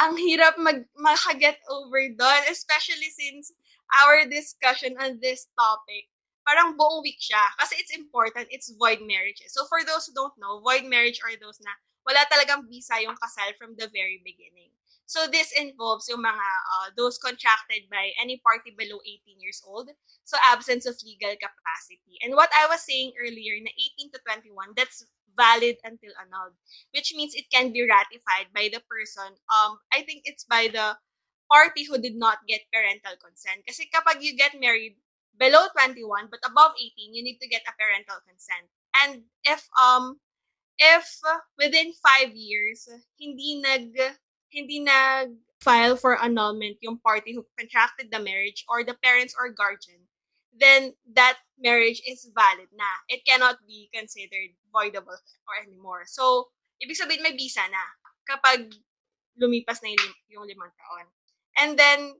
ang hirap mag, makaget over doon, especially since our discussion on this topic, parang buong week siya. Kasi it's important, it's void marriages. So for those who don't know, void marriage are those na wala talagang visa yung kasal from the very beginning. So this involves yung mga uh, those contracted by any party below 18 years old. So absence of legal capacity. And what I was saying earlier na 18 to 21, that's valid until annulled, which means it can be ratified by the person. Um, I think it's by the party who did not get parental consent. Kasi kapag you get married below 21 but above 18, you need to get a parental consent. And if um if within five years hindi nag hindi nag file for annulment yung party who contracted the marriage or the parents or guardian, then that marriage is valid na. It cannot be considered voidable or anymore. So, ibig sabihin may visa na kapag lumipas na yung, yung limang taon. And then,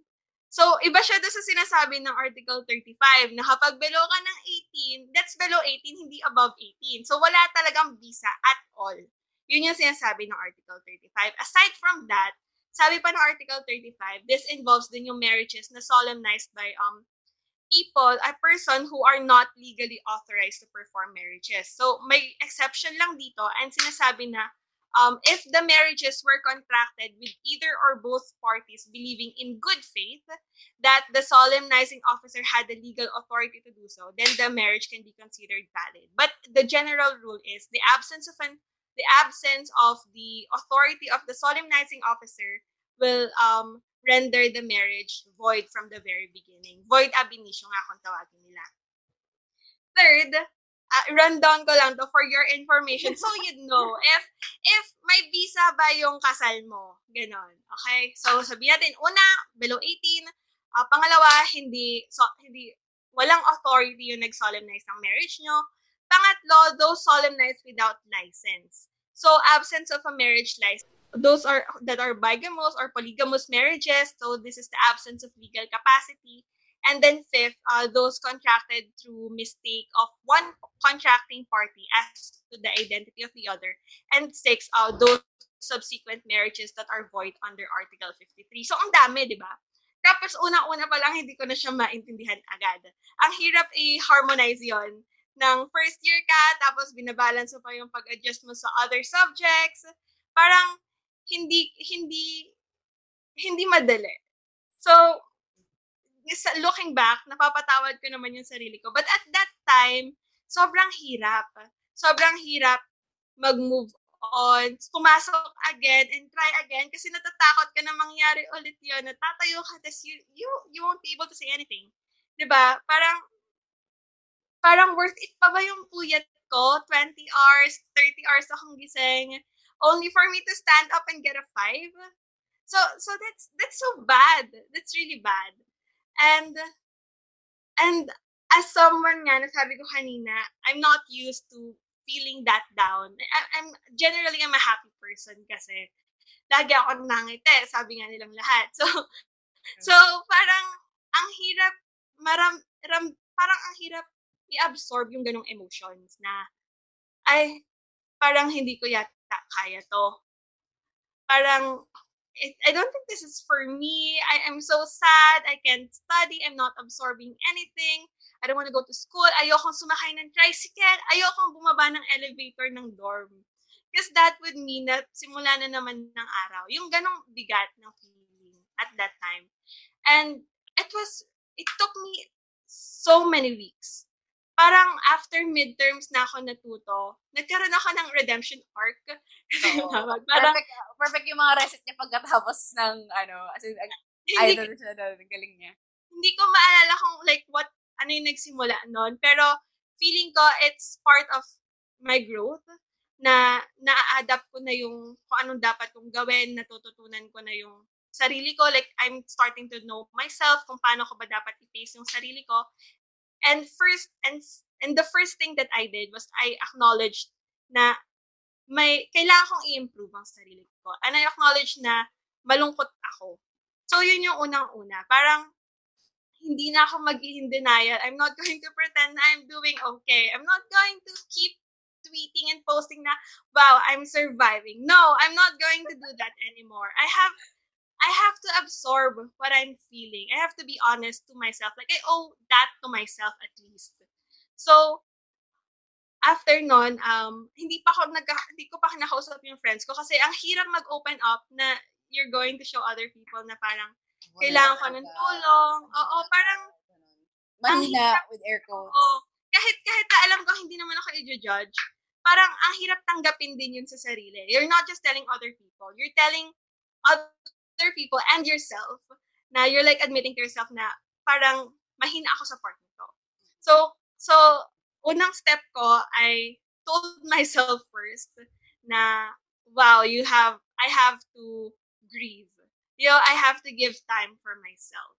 so iba siya doon sa sinasabi ng Article 35 na kapag below ka ng 18, that's below 18, hindi above 18. So wala talagang visa at all. Yun yung sinasabi ng Article 35. Aside from that, sabi pa ng Article 35, this involves din yung marriages na solemnized by um people, a person who are not legally authorized to perform marriages. So may exception lang dito and sinasabi na um, if the marriages were contracted with either or both parties believing in good faith that the solemnizing officer had the legal authority to do so, then the marriage can be considered valid. But the general rule is the absence of an the absence of the authority of the solemnizing officer will um, render the marriage void from the very beginning. Void ab initio nga kung tawagin nila. Third, uh, rundown ko lang to for your information so you'd know if if may visa ba yung kasal mo. Ganon. Okay? So, sabihin natin, una, below 18. Uh, pangalawa, hindi, so, hindi, walang authority yung nag-solemnize ng marriage nyo. Pangatlo, those solemnized without license. So, absence of a marriage license. Those are that are bigamous or polygamous marriages. So, this is the absence of legal capacity. And then fifth, uh, those contracted through mistake of one contracting party as to the identity of the other. And six, uh, those subsequent marriages that are void under Article 53. So, ang dami, di ba? Tapos, una-una pa lang, hindi ko na siya maintindihan agad. Ang hirap i-harmonize yon ng first year ka, tapos binabalance mo pa yung pag-adjust mo sa other subjects. Parang, hindi, hindi, hindi madali. So, looking back, napapatawad ko naman yung sarili ko. But at that time, sobrang hirap. Sobrang hirap mag-move on, pumasok again and try again kasi natatakot ka na mangyari ulit yun, natatayo ka, tapos you, you, you won't be able to say anything. ba Parang, parang worth it pa ba yung puyat ko? 20 hours, 30 hours akong gising, only for me to stand up and get a 5? So, so that's, that's so bad. That's really bad. And, and as someone nga, nasabi ko kanina, I'm not used to feeling that down. I, I'm, generally, I'm a happy person kasi lagi ako nangiti, sabi nga nilang lahat. So, so parang, ang hirap, maram, ram, parang ang hirap i-absorb yung ganong emotions na, ay, parang hindi ko yata kaya to. Parang, I don't think this is for me. I am so sad. I can't study. I'm not absorbing anything. I don't want to go to school. Ayokong sumakay ng tricycle. Ayokong bumaba ng elevator ng dorm. Because that would mean na simula na naman ng araw. Yung ganong bigat ng feeling at that time. And it was, it took me so many weeks. Parang after midterms na ako natuto, nagkaroon ako ng redemption arc. Oo. Parang, Perfect, perfect yung mga reset niya pagkatapos ng, ano, as in, ag- hindi, idol siya na, galing niya. hindi ko maalala kung like what ano yung nagsimula noon pero feeling ko it's part of my growth na na-adapt ko na yung kung anong dapat kong gawin, natututunan ko na yung sarili ko. Like, I'm starting to know myself kung paano ko ba dapat i-pace yung sarili ko. And first, and, and the first thing that I did was I acknowledged na may, kailangan kong i-improve ang sarili ko. And I acknowledge na malungkot ako. So, yun yung unang-una. Parang, hindi na ako mag denial. I'm not going to pretend na I'm doing okay. I'm not going to keep tweeting and posting na, wow, I'm surviving. No, I'm not going to do that anymore. I have I have to absorb what I'm feeling. I have to be honest to myself. Like, I owe that to myself at least. So, after nun, um, hindi pa ako nag hindi ko pa kinakausap yung friends ko kasi ang hirap mag-open up na you're going to show other people na parang kailangan ko ng tulong. Oo, parang Mahina with air quotes. Oo. Kahit, kahit na alam ko hindi naman ako i-judge, parang ang hirap tanggapin din yun sa sarili. You're not just telling other people. You're telling other people and yourself na you're like admitting to yourself na parang mahina ako sa part nito. So, so, unang step ko, I told myself first na, wow, you have, I have to grieve. You know, I have to give time for myself.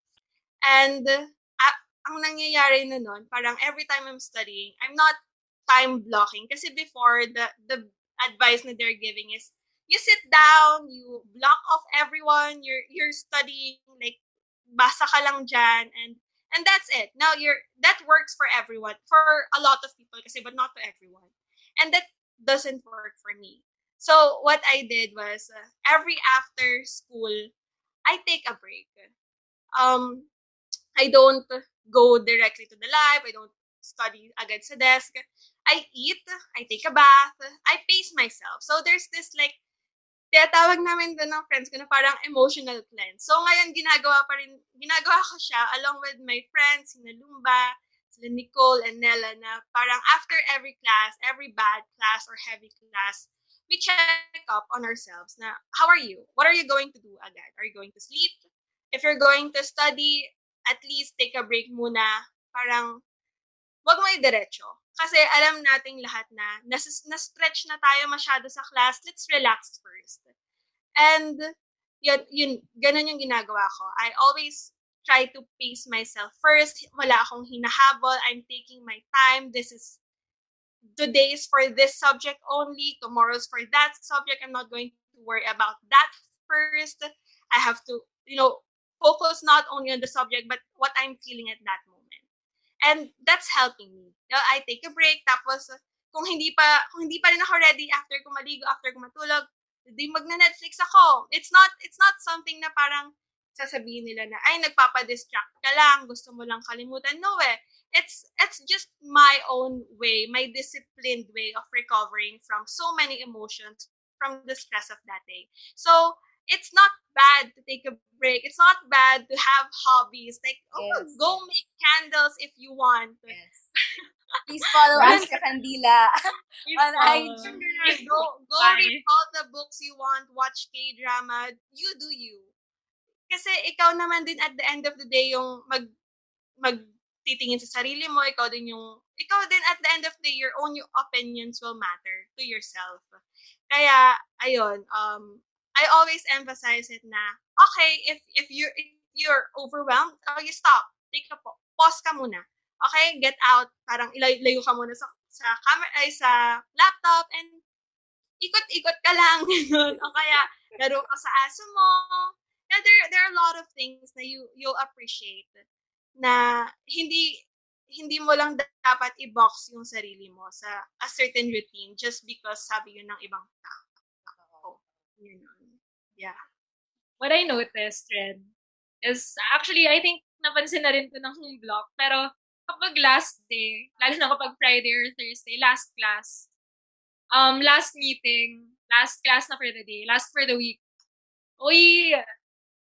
And uh, ang nangyayari na nun, parang every time I'm studying, I'm not time blocking. Kasi before, the, the advice that they're giving is, you sit down, you block off everyone, you're, you're studying, like, basa ka lang dyan, and and that's it. Now you're that works for everyone, for a lot of people, kasi but not to everyone, and that doesn't work for me. So what I did was uh, every after school, I take a break. Um, I don't go directly to the lab. I don't study agad sa desk. I eat. I take a bath. I pace myself. So there's this like tawag namin doon ng friends ko na parang emotional cleanse. So ngayon ginagawa pa rin, ginagawa ko siya along with my friends, sina Lumba, sila Nicole and Nella na parang after every class, every bad class or heavy class, we check up on ourselves na how are you? What are you going to do agad? Are you going to sleep? If you're going to study, at least take a break muna. Parang wag mo i-diretso. Kasi alam nating lahat na nas- na-stretch na tayo masyado sa class, let's relax first. And yun, yun, ganun yung ginagawa ko. I always try to pace myself first. Wala akong hinahabol. I'm taking my time. This is, today is for this subject only. Tomorrow's for that subject. I'm not going to worry about that first. I have to, you know, focus not only on the subject, but what I'm feeling at that moment. And that's helping me. You know, I take a break, tapos kung hindi pa kung hindi pa rin ako ready after ko maligo, after ko matulog, di magna-Netflix ako. It's not it's not something na parang sasabihin nila na ay nagpapa-distract ka lang, gusto mo lang kalimutan. No eh. It's it's just my own way, my disciplined way of recovering from so many emotions from the stress of that day. So, it's not bad to take a break. It's not bad to have hobbies. Like, oh, Yes. go make candles if you want. Yes. Please follow us, Kakandila. On IG. go go Bye. read all the books you want. Watch K-drama. You do you. Kasi ikaw naman din at the end of the day yung mag magtitingin sa sarili mo, ikaw din yung ikaw din at the end of the day your own opinions will matter to yourself. Kaya ayun, um I always emphasize it na okay, if if you if you're overwhelmed, oh, you stop. Take a pa- pause ka muna. Okay, get out, parang ilay- layo ka muna sa sa camera ay sa laptop and ikot-ikot ka lang o kaya laro ka sa aso mo. Yeah, there there are a lot of things na you you'll appreciate na hindi hindi mo lang dapat i-box yung sarili mo sa a certain routine just because sabi yun ng ibang tao. Yun. Yeah. what I noticed, Ren, is actually, I think, napansin na rin to ng block, pero kapag last day, lalo na kapag Friday or Thursday, last class, um, last meeting, last class na for the day, last for the week, we,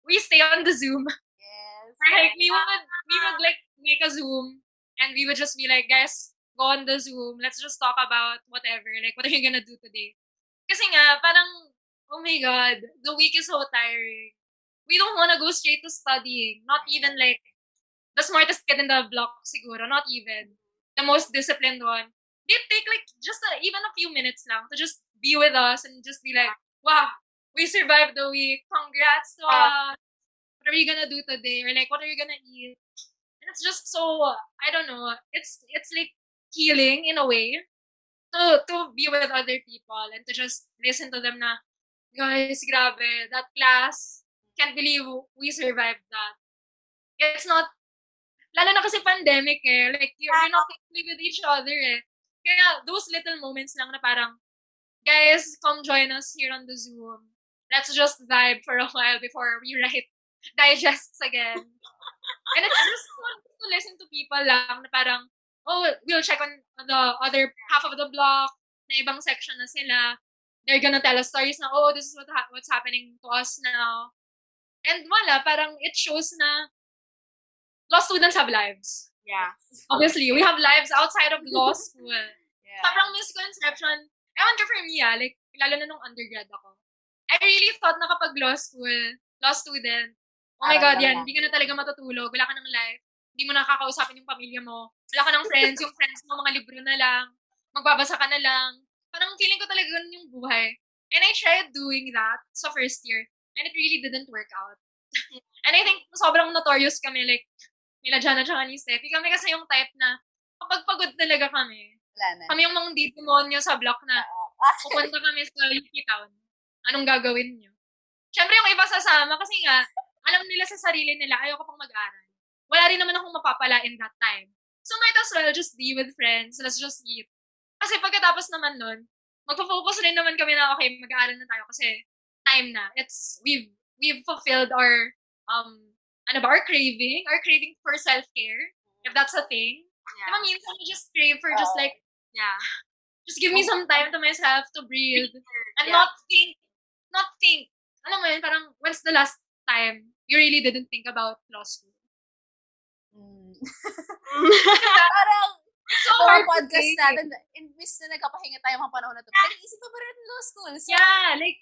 we stay on the Zoom. Yes. Like, we would, we would like make a Zoom, and we would just be like, guys, go on the Zoom, let's just talk about whatever, like, what are you gonna do today? Kasi nga, parang, oh my God, the week is so tiring. We don't want to go straight to studying. Not even like the smartest kid in the block, siguro. Not even the most disciplined one. They take like just a, even a few minutes lang to just be with us and just be like, wow, we survived the week. Congrats to Ah. us. What are you gonna do today? Or like, what are you gonna eat? And it's just so, I don't know, it's, it's like healing in a way to, to be with other people and to just listen to them na, guys, grabe, that class, can't believe we survived that. It's not, lalo na kasi pandemic eh, like, you're, not thinking with each other eh. Kaya those little moments lang na parang, guys, come join us here on the Zoom. Let's just vibe for a while before we write digests again. And it's just fun to listen to people lang na parang, oh, we'll check on the other half of the block, na ibang section na sila. They're gonna tell us stories na, oh, this is what ha- what's happening to us now. And wala, parang it shows na law students have lives. Yeah. Obviously, we have lives outside of law school. Yeah. Sobrang misconception. Ewan ko for me ah, like, lalo na nung undergrad ako. I really thought na kapag law school, law student, oh my God, yan, hindi ka na talaga matutulog, wala ka ng life, hindi mo nakakausapin yung pamilya mo, wala ka ng friends, yung friends mo, mga libro na lang, magbabasa ka na lang. Parang feeling ko talaga ganun yung buhay. And I tried doing that sa first year, and it really didn't work out. and I think sobrang notorious kami, like, nila Jana tsaka ni Steffi. Kami kasi yung type na, kapag pagod talaga kami, Wala na. kami yung mga demonyo sa block na pupunta kami sa UP Town. Anong gagawin nyo? Siyempre, yung iba sasama kasi nga, alam nila sa sarili nila, ayaw ko pang mag-aral. Wala rin naman akong mapapala in that time. So, might as well just be with friends. Let's just eat. Kasi pagkatapos naman nun, magpo-focus rin naman kami na, okay, mag-aaral na tayo kasi time na. It's, we've, we've fulfilled our, um, ano ba, our craving, our craving for self-care, if that's a thing. Yeah. minsan you just crave for just like, Yeah. just give me some time to myself to breathe and Yeah. not think, not think. Alam mo yun, parang when's the last time you really didn't think about law school? Mm. Parang, So hard podcast natin, imbis na nagkapahinga tayo mga panahon na to, pinag-iisip pa ba rin law school? So, Yeah, like,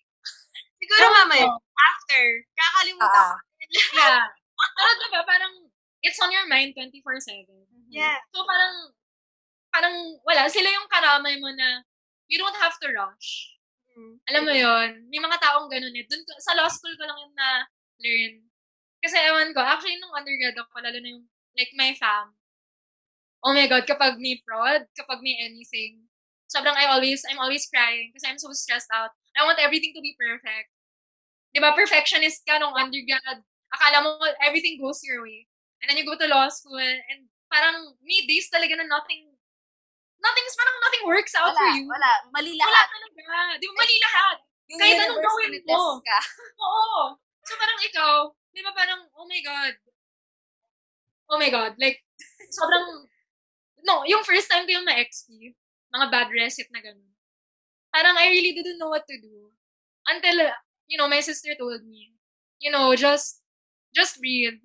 Siguro mamaya, after, kakalimutan Ah, ko. yeah. Pero diba, parang, it's on your mind 24-7. Yeah. So parang, parang, wala, sila yung karamay mo na, you don't have to rush. Mm. Alam mo yon may mga taong ganun eh. Dun, sa law school ko lang yung na-learn. Kasi ewan ko, actually nung undergrad ako, lalo na yung, like my fam, oh my God, kapag may fraud, kapag may anything, sobrang I always, I'm always crying kasi I'm so stressed out. I want everything to be perfect. Di ba, perfectionist ka nung undergrad. Akala mo everything goes your way. And then you go to law school and parang may days talaga na nothing, nothing's parang nothing works out wala, for you. wala. Mali Wala lahat. talaga. Di ba, mali lahat. Yung Kahit anong gawin mo. Ka. Oo. So parang ikaw, di ba parang, oh my God. Oh my God. Like, sobrang, no, yung first time ko yung na-XP, mga bad recit na ganun. Parang I really didn't know what to do. Until, you know, my sister told me, you know, just, just breathe.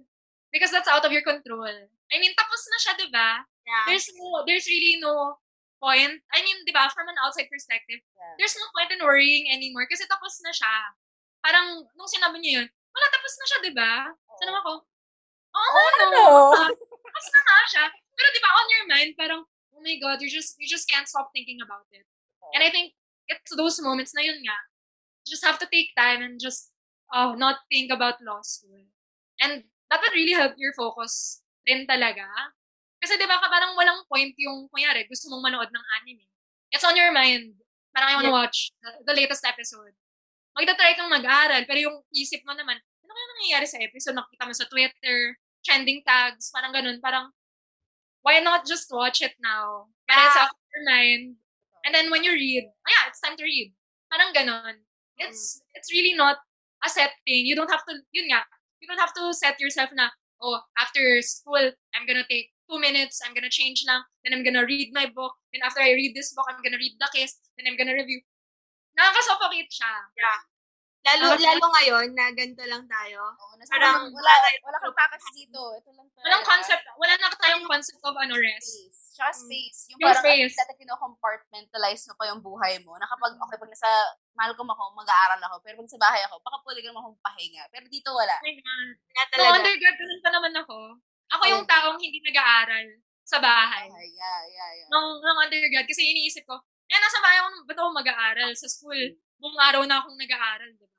Because that's out of your control. I mean, tapos na siya, di ba? Yeah. There's no, there's really no point. I mean, di ba, from an outside perspective, Yeah. there's no point in worrying anymore kasi tapos na siya. Parang, nung sinabi niya yun, wala, tapos na siya, di ba? Naman ako, oo nga, no. ano? Ah, Tapos na nga siya. Pero di ba, on your mind, parang, oh my God, you just, you just can't stop thinking about it. And I think, it's those moments na yun nga, you just have to take time and just, oh, not think about law school. And that would really help your focus rin talaga. Kasi di ba, ka- parang walang point yung, kunyari, gusto mong manood ng anime. It's on your mind. Parang I wanna watch the, the latest episode. Magta-try kang mag-aral, pero yung isip mo naman, ano kaya nangyayari sa episode? Nakita mo sa Twitter, trending tags, parang ganun. Parang, why not just watch it now? Para Yeah. of your mind. And then when you read, oh yeah, it's time to read. Parang ganun. It's, it's really not a set thing. You don't have to, yun nga, you don't have to set yourself na, oh, after school, I'm gonna take two minutes, I'm gonna change lang, then I'm gonna read my book, then after I read this book, I'm gonna read the case, then I'm gonna review. Nakakasuffocate siya. Lalo, Okay. lalo ngayon na ganito lang tayo. Oo, nasa Parang wala, wala kang takas dito. Ito lang talaga. Walang concept, wala na tayong concept of ano, rest. Space. Tsaka space. Yung, Yung parang space. dati kino-compartmentalize mo pa yung buhay mo. Na kapag, okay, pag nasa Malcolm ako, mag-aaral ako. Pero pag sa bahay ako, baka pwede ka naman akong pahinga. Pero dito wala. Oh my God. Na No, talaga. undergrad ganun pa naman ako. Ako yung taong hindi nag-aaral sa bahay. Ay, yeah, yeah, yeah. Nung, nung undergrad, kasi iniisip ko, eh, nasa bahay ako, ba't ako mag-aaral sa school? Buong araw na akong nag-aaral, di ba?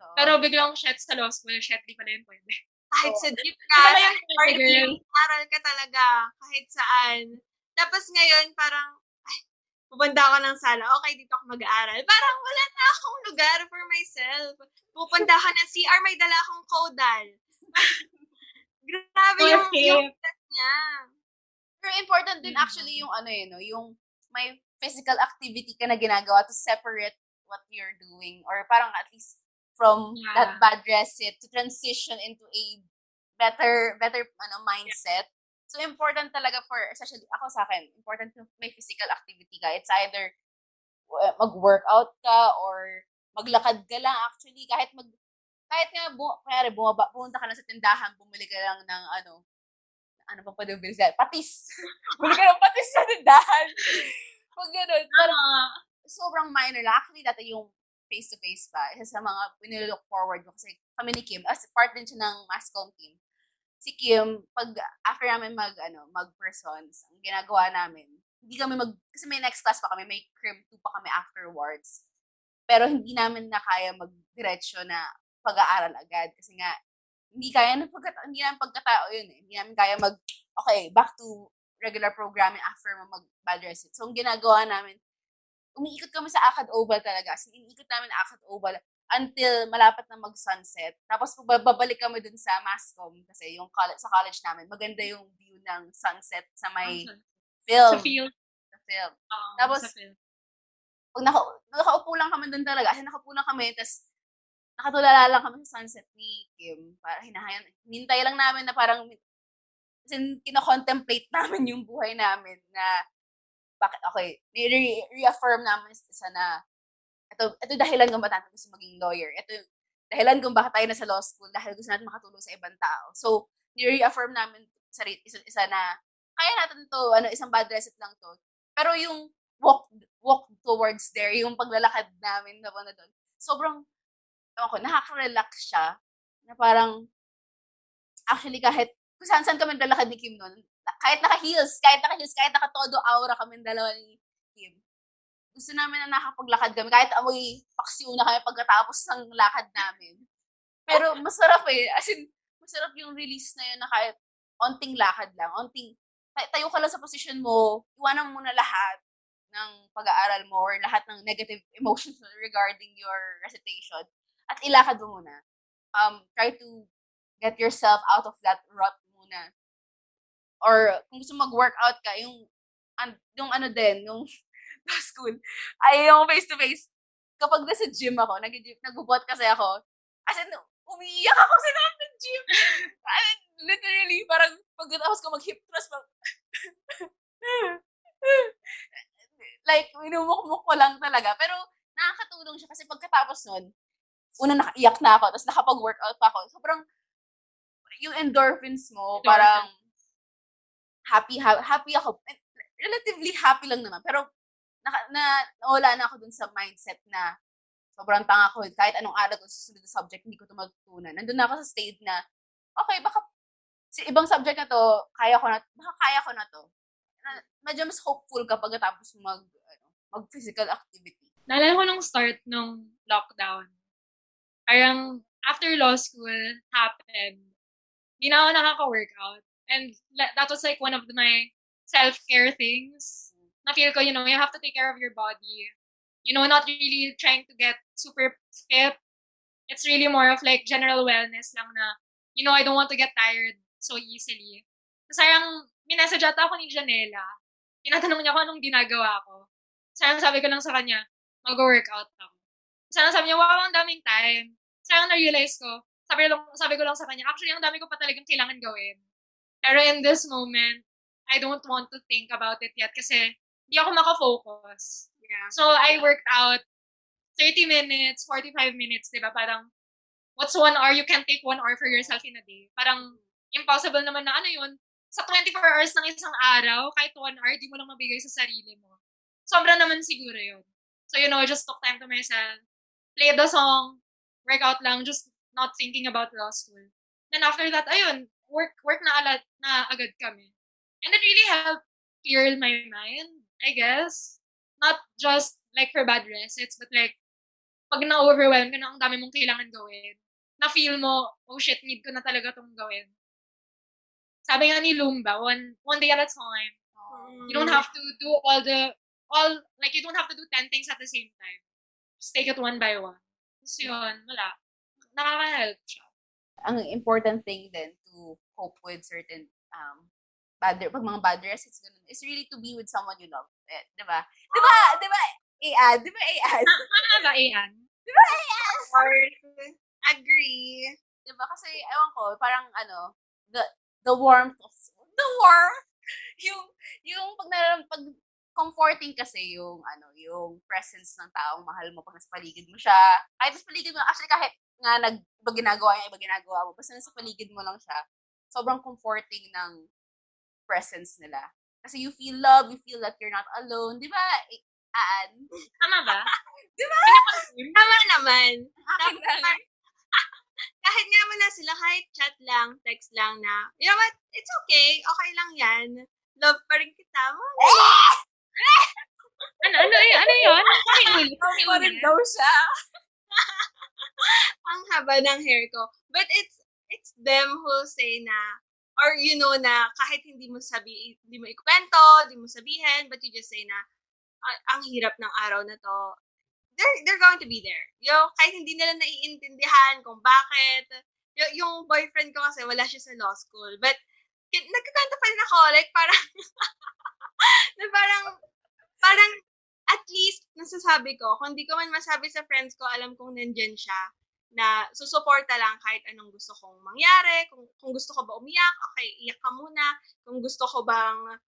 Totoo. Pero biglang shit sa law school, shit, di pala yun pwede. Kahit Oo. sa jeep Di ka, girl. aral ka talaga, kahit saan. Tapos ngayon, parang, ay, pupunta ako ng sala, okay, dito ako mag-aaral. Parang wala na akong lugar for myself. Pupunta ka ng CR, may dala akong caudal. Grabe yung, Okay. yung niya. Pero important din Mm. actually yung ano yun, no? yung may physical activity ka na ginagawa to separate what you're doing or parang at least from Yeah. that bad resit to transition into a better better ano mindset. So important talaga for especially ako sa akin, important yung may physical activity ka. It's either mag-workout ka or maglakad ka lang actually kahit mag kahit nga bu kaya bumaba pumunta ka lang sa tindahan, bumili ka lang ng ano ano pa pwede bilhin sila? Patis. Bumili ka ng patis sa tindahan. Pag ganun. Parang Ah, sobrang minor lang. Actually, dati yung face-to-face pa. Isa sa mga pinilook forward ko kasi kami ni Kim, as part din siya ng Mascom team. Si Kim, pag after namin mag, ano, mag-persons, ang ginagawa namin, hindi kami mag, kasi may next class pa kami, may crim 2 pa kami afterwards. Pero hindi namin na kaya mag-diretsyo na pag-aaral agad kasi nga, hindi kaya ng pagkatao, hindi namin pagkatao yun eh. Hindi namin kaya mag, okay, back to regular programming after mo mag-bad. So, ang ginagawa namin, umiikot kami sa Akad Oval talaga. In, iniikot namin Akad Oval until malapit na mag-sunset. Tapos babalik kami dun sa Mascom kasi yung college, sa college namin, maganda yung view ng sunset sa may film. Sa field. Sa film. Oo, Tapos, sa field. Pag naka, nakaupo lang kami dun talaga, kasi nakaupo lang kami, tapos nakatulala lang kami sa sunset ni Kim. Para hinahayan, hinintay lang namin na parang, kasi kinocontemplate namin yung buhay namin na bakit, okay, re- reaffirm namin isa na, ito, ito dahilan kung ba't natin gusto maging lawyer. Ito yung dahilan kung bakit tayo nasa law school, dahil gusto natin makatulong sa ibang tao. So, ni-reaffirm namin sa isa, isa na, kaya natin to, ano, isang bad reset lang to. Pero yung walk walk towards there, yung paglalakad namin na na doon, sobrang, ewan ko, nakaka-relax siya. Na parang, actually kahit, kung saan saan kami lalakad ni Kim noon, kahit naka-heels, kahit naka-heels, kahit naka-todo aura kami dalawa ni Kim, gusto namin na nakapaglakad kami, kahit amoy paksiw na kami pagkatapos ng lakad namin. Pero masarap eh, as in, masarap yung release na yun na kahit onting lakad lang, onting, tayo ka lang sa position mo, iwanan mo na lahat ng pag-aaral mo or lahat ng negative emotions regarding your recitation at ilakad mo muna. Um, try to get yourself out of that rut muna. Or kung gusto mag-workout ka, yung, an, yung ano din, yung school, ay yung face-to-face. Kapag nasa gym ako, nag-gym, nag-bot kasi ako, as in, umiiyak ako sa loob ng gym. As in, literally, parang pagkatapos ko mag-hip thrust, mag- like, minumukmuk ko lang talaga. Pero, nakakatulong siya kasi pagkatapos nun, una nakaiyak na ako, tapos nakapag-workout pa ako. Sobrang, yung endorphins mo, Endorphins. parang, happy, ha- happy ako. Relatively happy lang naman. Pero, naka, na, nawala na ako dun sa mindset na, sobrang tanga ko. Kahit anong araw ko susunod na subject, hindi ko ito matutunan. Nandun na ako sa state na, okay, baka, si ibang subject na to, kaya ko na, baka kaya ko na to. Na, medyo mas hopeful ka pagkatapos mag, ano, mag physical activity. Naalala ko nung start nung lockdown. Parang after law school happened, hindi na ako nakaka-workout. And that was like one of my self-care things. Na feel ko, you know, you have to take care of your body. You know, not really trying to get super fit. It's really more of like general wellness lang na, you know, I don't want to get tired so easily. Kasi parang, minessage ata ako ni Janela. Tinatanong niya ko anong ginagawa ko. Sayang sabi ko lang sa kanya, mag-workout ako. Sayang sabi niya, wow, ang daming time. Sayang na-realize ko, sabi, lang, sabi ko lang sa kanya, actually, ang dami ko pa talagang kailangan gawin. Pero in this moment, I don't want to think about it yet kasi hindi ako makafocus. Yeah. So, I worked out 30 minutes, 45 minutes, di ba? Parang, what's one hour? You can take one hour for yourself in a day. Parang, impossible naman na ano yun. Sa 24 hours ng isang araw, kahit one hour, di mo lang mabigay sa sarili mo. Sobra naman siguro yun. So, you know, just took time to myself. Played the song, workout lang, just not thinking about law school. Then after that, ayun, work work na, alat, na agad kami. And it really helped clear my mind, I guess. Not just like for bad recits, but like pag na-overwhelm ka na, ang dami mong kailangan gawin. Na feel mo, oh shit, need ko na talaga itong gawin. Sabi nga ni Lumba, one, one day at a time. You don't have to do all the, all, like, you don't have to do 10 things at the same time. Just take it one by one. Tapos yun, wala. Nakaka-help siya. ang important thing then to cope with certain um bad pag mga bad results ganun is really to be with someone you love. Eh, 'di ba? 'Di ba? 'Di ba? Ian, 'di ba Ian? Ano ba, Ian? Of course. Agree. 'Di ba? Kasi ewan ko, parang ano, the the warmth of the warmth yung yung pag naram pag comforting kasi yung ano, yung presence ng taong mahal mo pag nasa paligid mo siya. Kahit nasa paligid mo, actually kahit nga nag iba ginagawa niya, iba ginagawa mo, basta nasa paligid mo lang siya, sobrang comforting ng presence nila. Kasi you feel love, you feel that you're not alone. Di ba, I- Aan? Tama ba? Di ba? Tama naman. Akin. Kahit nga wala sila, kahit chat lang, text lang na, you know what, it's okay, okay lang yan. Love pa rin kita. Mga Ano, ano, ano yun? Pakiulit. Pa rin daw siya. ang haba ng hair ko. But it's it's them who say na or you know na kahit hindi mo sabi hindi mo ikwento, hindi mo sabihin, but you just say na "Ah, ang hirap ng araw na to. They're they're going to be there. You know, kahit hindi nila naiintindihan kung bakit. Y- yung boyfriend ko kasi wala siya sa law school. But nagkakanta pa rin ako like parang na parang parang at least nasasabi ko, kung di ko man masabi sa friends ko, alam kong nandyan siya na susuporta lang kahit anong gusto kong mangyari. Kung, kung gusto ko ba umiyak, okay, iyak ka muna. Kung gusto ko bang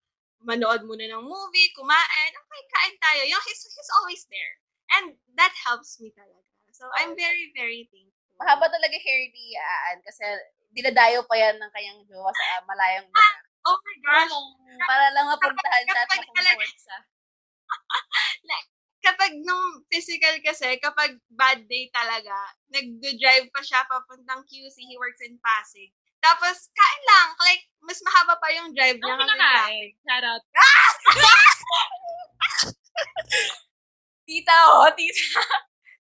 manood muna ng movie, kumain, okay, kain tayo. Yung, he's, he's always there. And that helps me talaga. So, I'm very, very thankful. Mahaba talaga hair ni Aan kasi dinadayo pa yan ng kanyang jowa sa malayang lugar. Oh my gosh. Para lang mapuntahan siya at makomfort siya. Kapag nung physical kasi, kapag bad day talaga, nag-drive pa siya papuntang QC, he works in Pasig. Tapos, kain lang. Like, mas mahaba pa yung drive niya. Ano kinakain? Shout out. Tita, oh, tita.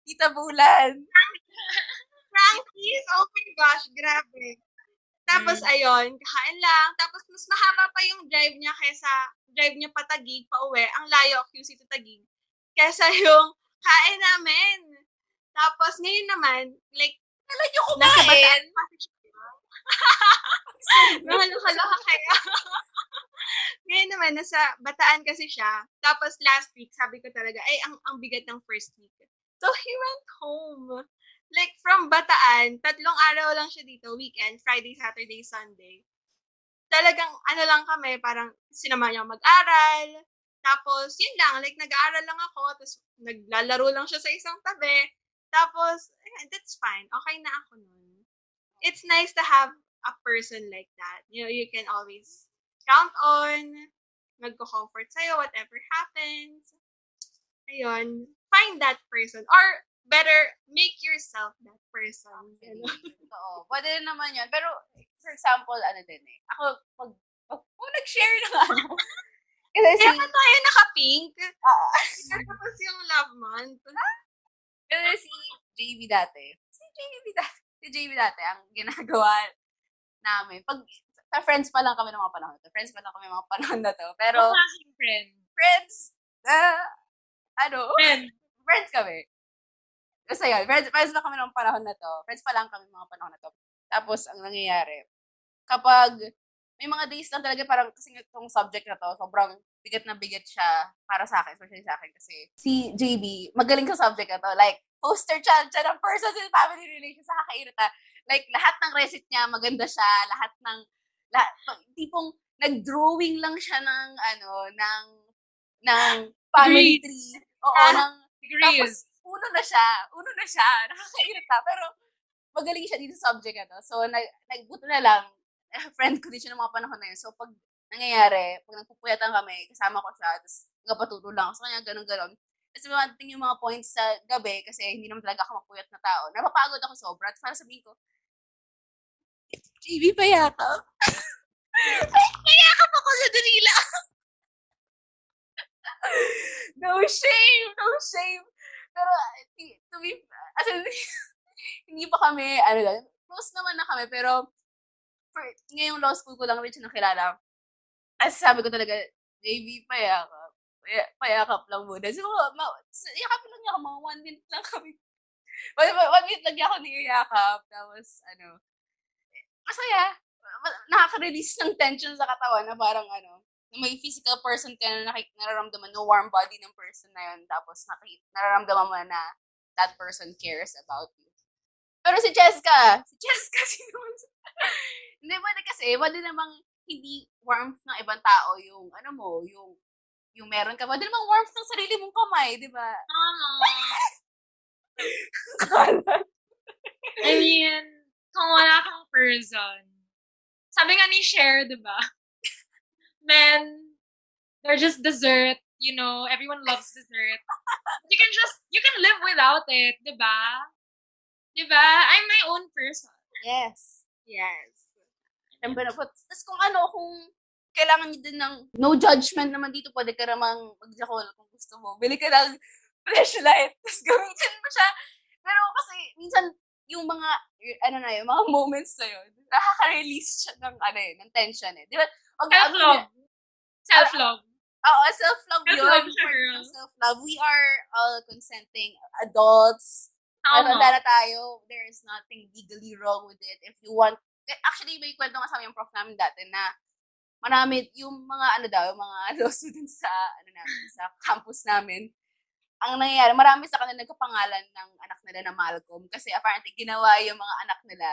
Tita Bulan. Frankies, oh my gosh, grabe. Tapos, ayun, kakain lang. Tapos, mas mahaba pa yung drive niya kesa drive niya pa Tagig, pa uwi. Ang layo, QC to Tagig. Kesa yung kain namin. Tapos, ngayon naman, like, Kailan niyo kumain? Nakaloka kayo. ngayon naman, nasa bataan kasi siya. Tapos, last week, sabi ko talaga, ay, ang, ang bigat ng first week. So, he went home. Like, from Bataan, tatlong araw lang siya dito, weekend, Friday, Saturday, Sunday. Talagang, ano lang kami, parang sinama niya mag-aral. Tapos, yun lang, like, nag-aaral lang ako, tapos naglalaro lang siya sa isang tabi. Tapos, that's fine. Okay na ako nun. It's nice to have a person like that. You know, you can always count on, magko-comfort sa'yo, whatever happens. Ayun, find that person. Or, better, make yourself that person. You know? Oo. Pwede rin naman yun. Pero, for example, ano din eh. Ako, pag, pag, pag nag-share ng ano. Kasi si, Kaya ka tayo naka-pink. ah, Tapos yung love month. kasi si JB dati. Si JB dati. Si JB dati, ang ginagawa namin. Pag, sa friends pa lang kami ng mga panahon na to. Friends pa lang kami ng mga panahon na to. Pero, friend. friends, ah, ano, Friend. friends kami. Basta yun, friends, friends pa kami ng panahon na to. Friends pa lang kami mga panahon na to. Tapos, ang nangyayari, kapag may mga days lang talaga parang kasi itong subject na to, sobrang bigat na bigat siya para sa akin, especially sa akin kasi si JB, magaling sa subject na to. Like, poster child siya ng persons in family relations sa kakairita. Like, lahat ng recit niya, maganda siya. Lahat ng, lahat, tipong, nag-drawing lang siya ng, ano, ng, ng family tree. Oo, Ah. ng, Degrees. Uno na siya. Uno na siya. Nakakairita. Pero, magaling siya dito sa subject na to. So, nag, nagbuto na lang. Eh, friend ko din siya ng mga panahon na yun. So, pag nangyayari, pag nagpupuyatan kami, kasama ko siya, tapos nagpatulong lang ako sa kanya, ganun-ganun. Tapos dumating yung mga points sa gabi, kasi hindi naman talaga ako mapuyat na tao. Napapagod ako sobra. Tapos para sabihin ko, JB, payakap. payakap ako sa Danila. no shame, no shame. Pero, ti- to be, as in, hindi pa kami, ano lang, close naman na kami, pero, for, ngayong law school ko lang rin siya nakilala. As sabi ko talaga, JV, payakap. Paya, payakap lang muna. So, ma, yakap lang niya ako, mga one minute lang kami. One, one minute lang niya ako niyayakap. Tapos, ano, masaya. Nakaka-release ng tension sa katawan na parang, ano, may physical person ka na nakik- nararamdaman, no warm body ng person na yun. Tapos, nakik- nararamdaman mo na that person cares about you. Pero si Cheska, si Cheska, sino? Hindi, pwede kasi, pwede namang hindi warmth ng ibang tao yung, ano mo, yung, yung meron ka. Pwede namang warmth ng sarili mong kamay, di ba? Kalat. I mean, kung wala kang person, sabi nga ni Cher, di ba? Men, they're just dessert. You know, everyone loves dessert. You can just, you can live without it, di ba? Di ba? I'm my own person. yes. Yes. Siyempre na po. Tapos kung ano, kung kailangan niyo din ng no judgment naman dito, pwede ka namang mag-jackal kung gusto mo. Bili ka ng flashlight, tapos gamitin mo siya. Pero kasi, minsan, yung mga, ano na yun, mga moments na yun, nakaka-release siya ng, ano yun, ng tension eh. Di ba? Wag- Self-love. Self-love. Oo, self-love yun. Self-love siya, girl. Self-love. We are all consenting adults. Ano, Tama. na tayo. There is nothing legally wrong with it. If you want, eh, actually, may kwento nga sa yung prof namin dati na marami, yung mga ano daw, yung mga law students sa, ano namin, sa campus namin, ang nangyayari, marami sa kanila nagkapangalan ng anak nila na Malcolm kasi apparently ginawa yung mga anak nila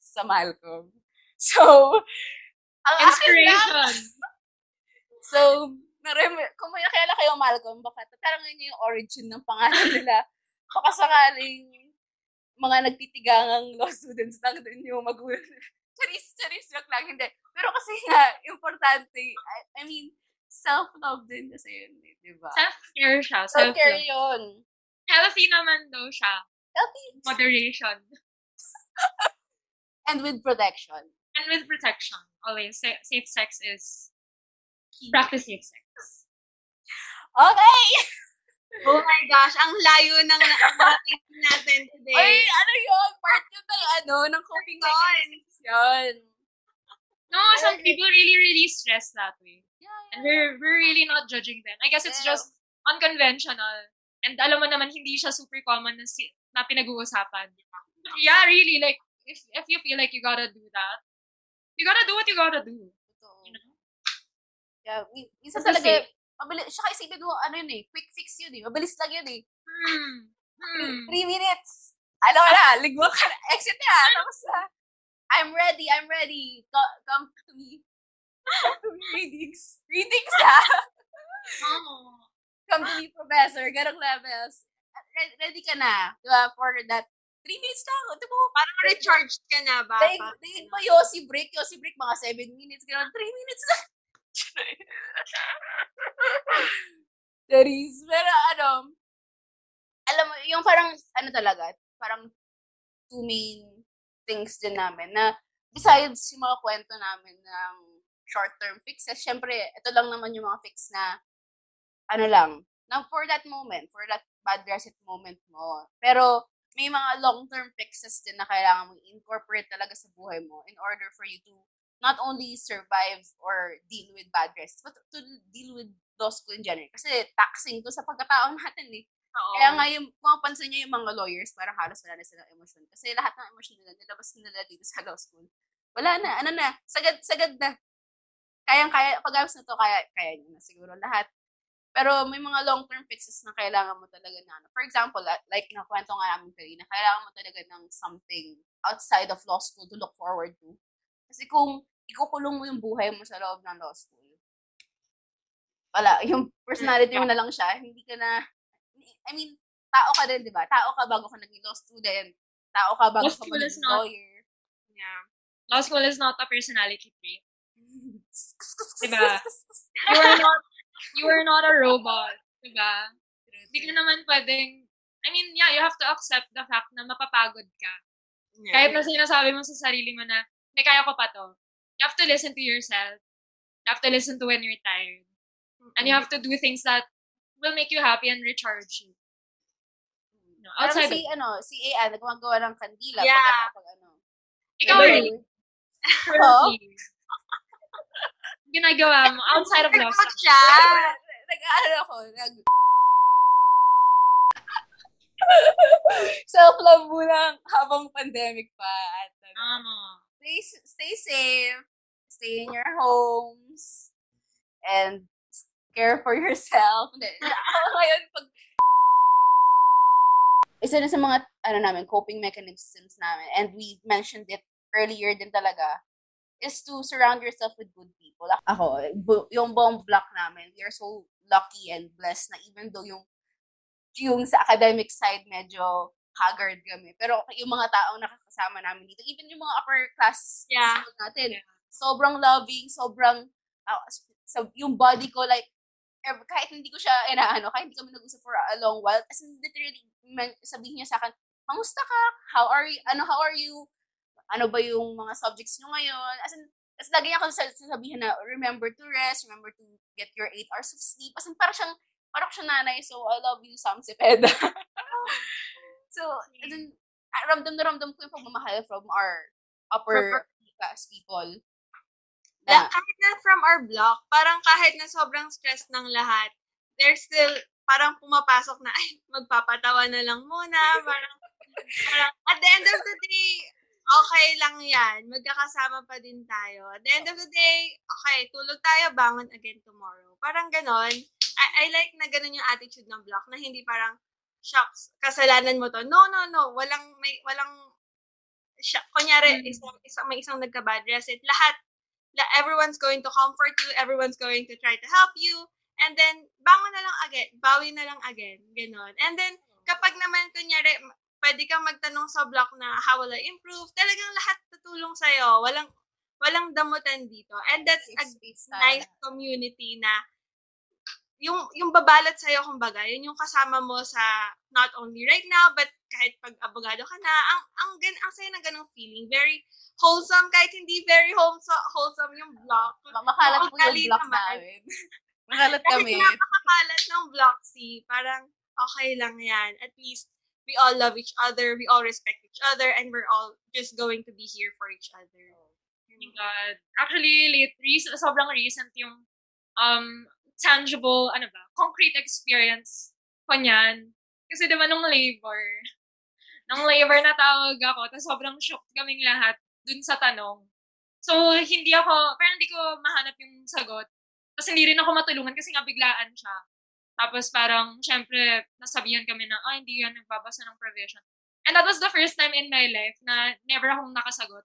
sa Malcolm. So, ang lang, Inspiration. So, narem- kung may nakilala kayo Malcolm, baka tatanungin niyo yung origin ng pangalan nila. Baka sakaling mga nagtitigangang law students lang din yung magulang. charis, charis, joke lang, hindi. Pero kasi nga, importante, I, I mean, self-love din kasi yun, eh, di ba? Self-care siya. Self-care Self-love. yun. Healthy naman daw siya. Healthy. Moderation. And with protection. And with protection. Always. Sa- Safe sex is practice safe sex. Okay! Oh my gosh, ang layo ng natin natin today. Ay, ano yun? Part yun ng ano, ng coping mechanisms yun. No, some people really, really stress that way. Yeah, And we're, we're really not judging them. I guess it's Yeah. just unconventional. And alam mo naman, hindi siya super common na, si, na pinag-uusapan. Yeah, really, like, if, if you feel like you gotta do that, you gotta do what you gotta do. Totoo. You know? Yeah, mi- minsan Kasi talaga, mabilis, siya isipin mo, ano yun eh, quick fix yun eh, mabilis lang yun eh. Hmm. Hmm. Three minutes. Ano na, ligwa ka na, exit na, tapos na, I'm ready, I'm ready, Co- come. Come to me, readings. Readings ha! Oh. Come to me, professor, ganong levels. Ready, ready ka na, di ba, for that, three minutes lang, ito mo, Parang recharged ka na ba? Daig, daig mo Yossi break, Yossi break, mga 7 minutes, gano'n, 3 minutes lang. Charis. Pero ano, alam mo, yung parang, ano talaga, parang two main things din namin na besides yung mga kwento namin ng short-term fixes, syempre, ito lang naman yung mga fix na, ano lang, na for that moment, for that bad reset moment mo. Pero, may mga long-term fixes din na kailangan mong incorporate talaga sa buhay mo in order for you to not only survive or deal with bad risks, but to deal with law school in general. Kasi taxing to sa pagkatao natin eh. Oo. Kaya nga yung, kung mapansin niyo yung mga lawyers, parang halos wala na silang emosyon. Kasi lahat ng emosyon nila, nilabas nila dito sa law school. Wala na, ano na, sagad, sagad na. Kayang-kaya, pag-ayos na to, kaya, kaya nyo na siguro lahat. Pero may mga long-term fixes na kailangan mo talaga na, ano. for example, like, nakwento nga namin kanina, kailangan mo talaga ng something outside of law school to look forward to. Kasi kung ikukulong mo yung buhay mo sa loob ng law school, wala, yung personality mo na lang siya, hindi ka na, I mean, tao ka din, di ba? Tao ka bago ka naging law student. Tao ka bago Law ka maging not- lawyer. Yeah. Law school is not a personality trait. Diba? You are not, you are not a robot. Diba? Hindi ka naman pwedeng, I mean, yeah, you have to accept the fact na mapapagod ka. yeah. Kahit na sinasabi mo sa sarili mo na, may kaya ko pa to. You have to listen to yourself. You have to listen to when you're tired. And you have to do things that will make you happy and recharge you. No, Parang Outside si, ano, si Ayan, gumagawa ng kandila. Yeah. Pag, pag, ano. Ikaw rin. Currently. Ginagawa mo um, outside of Los Nag-out siya. Nag-ano ako, nag... Self-love muna habang pandemic pa. At, ano, stay, stay safe, stay in your homes, and care for yourself. Ngayon, pag isa na sa mga ano namin coping mechanisms namin. And we mentioned it earlier din talaga is to surround yourself with good people. Ako, bu- yung buong block namin, we are so lucky and blessed na even though yung yung sa academic side medyo haggard kami. Pero yung mga taong nakakasama namin dito, even yung mga upper class Yeah. natin, sobrang loving, sobrang, ah, so, yung body ko, like, ev- kahit hindi ko siya, inaano, kahit hindi kami nag-usap for a long while, as in, literally, man, sabihin niya sa akin, kamusta ka? How are you? Ano, how are you? Ano ba yung mga subjects nyo ngayon? As in, as lagi niya ako sa- sasabihin na, remember to rest, remember to get your 8 hours of sleep. As in, parang siyang, parang siyang nanay, so I love you, Sam Cepeda. so, as in, ah, ramdam na ramdam ko yung pagmamahal from our upper class people. Na, kahit na from our block, parang kahit na sobrang stress ng lahat, there's still, parang pumapasok na, ay, magpapatawa na lang muna. Parang, parang, at the end of the day, okay lang yan. Magkakasama pa din tayo. At the end of the day, okay, tulog tayo, bangon again tomorrow. Parang ganon. I, I like na ganon yung attitude ng block, na hindi parang, shucks, kasalanan mo to. No, no, no. Walang, may, walang, siya, kunyari, Mm. isang, isang, may isang nagka-bad resit, lahat, la, everyone's going to comfort you, everyone's going to try to help you, and then, bangon na lang again, bawi na lang again, ganon. And then, kapag naman, kunyari, pwede kang magtanong sa block na, how will I improve? Talagang lahat tutulong sa'yo. Walang, walang damutan dito. And that's a nice community na yung yung babalot sa iyo kumbaga, yun yung kasama mo sa not only right now but kahit pag abogado ka na, ang ang gan ang saya ng ganung feeling, very wholesome kahit hindi very wholesome wholesome yung block. Ma- Makalat po yung block naman. namin. Makalat Kahit kami. napakakalat ng block C, parang okay lang yan. At least we all love each other, we all respect each other, and we're all just going to be here for each other. Oh my God. Actually, late, recent, sobrang recent yung um, tangible, ano ba, concrete experience ko niyan. Kasi diba nung labor, nung labor na tawag ako, tapos sobrang shocked kaming lahat dun sa tanong. So, hindi ako, parang hindi ko mahanap yung sagot. Tapos hindi rin ako matulungan kasi nga biglaan siya. Tapos parang, syempre, nasabihan kami na, ah, hindi yan nagbabasa ng provision. And that was the first time in my life na never akong nakasagot.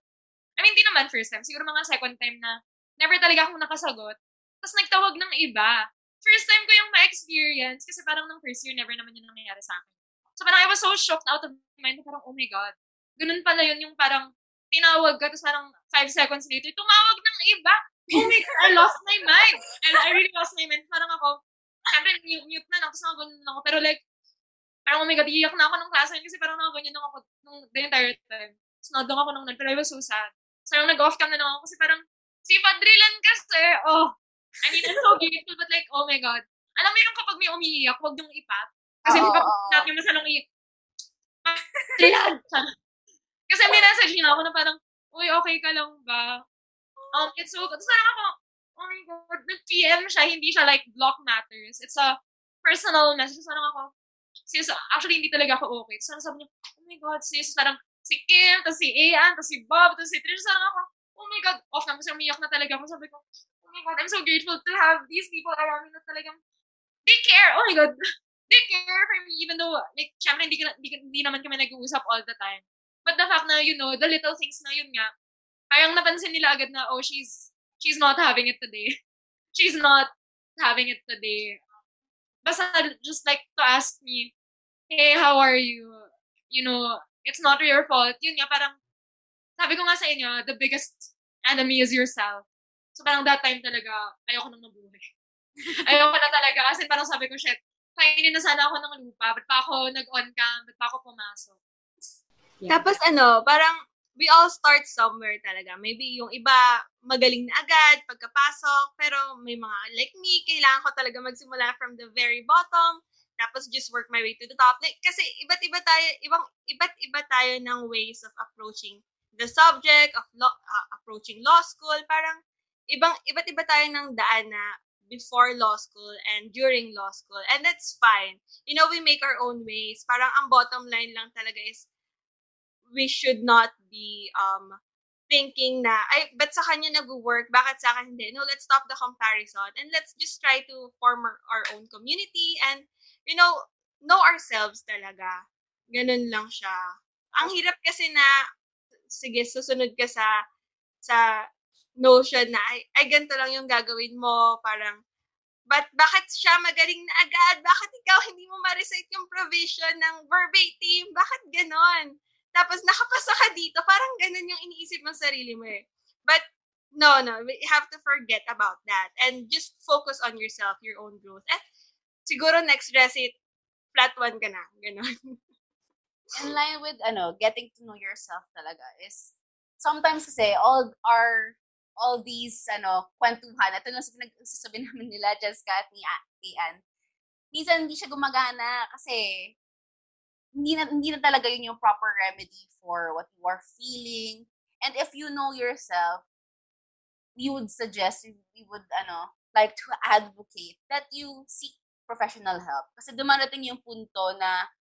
I mean, hindi naman first time. Siguro mga second time na never talaga akong nakasagot. Tapos nagtawag ng iba. First time ko yung ma-experience kasi parang nung first year, never naman yun nangyayari sa akin. So parang I was so shocked out of my mind. Parang, oh my God. Ganun pala yun yung parang tinawag ka, tapos parang five seconds later, tumawag ng iba. Oh my God, I lost my mind. And I really lost my mind. Parang ako, syempre, mute, mute na lang, tapos nakaganyan ako. Pero like, parang oh my God, iiyak na ako nung klase kasi parang nakaganyan ako nung the entire time. Tapos nadong ako nung nun, pero I was so sad. So, nung nag-off cam na lang ako kasi parang, si Padrilan kasi, oh, I mean, I'm so grateful, but like, oh my God. Alam mo yung kapag may umiiyak, huwag yung ipat. Kasi Oo, di oo. natin yung masalong iyak. Padrilan! kasi may message niya ako na parang, uy, okay ka lang ba? Um, it's so good. Tapos parang ako, oh my God, nag-PM siya, hindi siya like block matters. It's a personal message. Tapos ako, sis, actually hindi talaga ako okay. Tapos sabi niya, oh my God, sis, parang si Kim, tapos si Ian, tapos si Bob, tapos si Trish, parang ako, oh my God, off na kasi umiyak na talaga ako. Sabi ko, oh my God, I'm so grateful to have these people around me na talagang, they care, oh my God, they care for me, even though, like, syempre, hindi, hindi, hindi naman kami nag-uusap all the time. But the fact na, you know, the little things na yun nga, parang napansin nila agad na, oh, she's, she's not having it today. She's not having it today. Basta just like to ask me, hey, how are you? You know, it's not your fault. Yun nga, parang, sabi ko nga sa inyo, the biggest enemy is yourself. So parang that time talaga, ayoko nang mabuhay. ayoko na talaga. Kasi parang sabi ko, shit, kainin na sana ako ng lupa. Ba't pa ako nag-on cam? Ba't pa ako pumasok? Tapos ano, parang we all start somewhere talaga. Maybe yung iba magaling na agad pagkapasok, pero may mga like me, kailangan ko talaga magsimula from the very bottom. tapos just work my way to the top. Like, kasi iba't iba tayo, ibang, iba't iba tayo ng ways of approaching the subject, of law, uh, approaching law school. Parang, ibang, iba't iba tayo ng daan na before law school and during law school. And that's fine. You know, we make our own ways. Parang ang bottom line lang talaga is we should not be um thinking na, ay, but sa kanya nag-work, bakit sa akin hindi? No, let's stop the comparison and let's just try to form our, our own community and, you know, know ourselves talaga. Ganun lang siya. Ang hirap kasi na, sige, susunod ka sa, sa notion na, ay, ay ganito lang yung gagawin mo, parang, but bakit siya magaling na agad? Bakit ikaw hindi mo ma-recite yung provision ng verbatim? Bakit ganon? Tapos nakapasa ka dito, parang ganun yung iniisip mo sa sarili mo eh. But no, no, we have to forget about that and just focus on yourself, your own growth. At siguro next recit, flat one ka na. Ganon. In line with, ano, getting to know yourself talaga is, sometimes kasi, all our, all these, ano, kwentuhan, ito yung pinagsasabi namin nila, Jessica at ni Ian, minsan hindi siya gumagana kasi hindi na, hindi na talaga yun yung proper remedy for what you are feeling. And if you know yourself, we would suggest, we would, ano, like to advocate that you seek professional help. Kasi dumarating yung punto na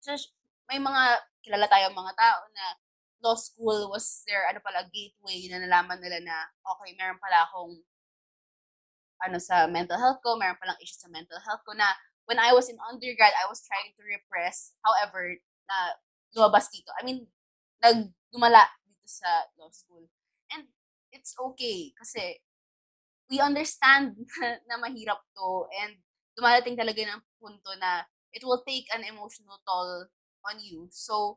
just, may mga, kilala tayong mga tao na law school was their, ano pala, gateway na nalaman nila na, okay, meron pala akong, ano, sa mental health ko, meron palang issues sa mental health ko na when I was in undergrad, I was trying to repress. However, na lumabas dito. I mean, nagdumala dito sa law school. And it's okay kasi we understand na mahirap to and dumarating talaga ng punto na it will take an emotional toll on you. So,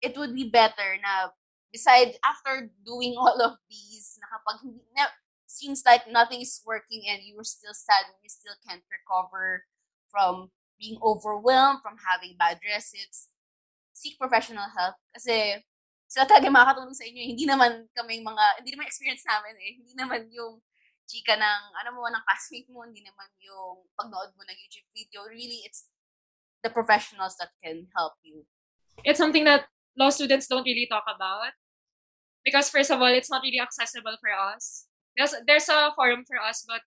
it would be better na besides after doing all of these, na kapag hindi, na, seems like nothing is working and you're still sad and you still can't recover from being overwhelmed, from having bad recits, seek professional help. Kasi sila talaga makakatulong sa inyo. Hindi naman kaming mga, hindi naman experience namin eh. Hindi naman yung chika ng, ano mo, ng classmate mo, hindi naman yung pagnood mo ng YouTube video. Really, it's the professionals that can help you. It's something that law students don't really talk about. Because first of all, it's not really accessible for us. There's, there's a forum for us, but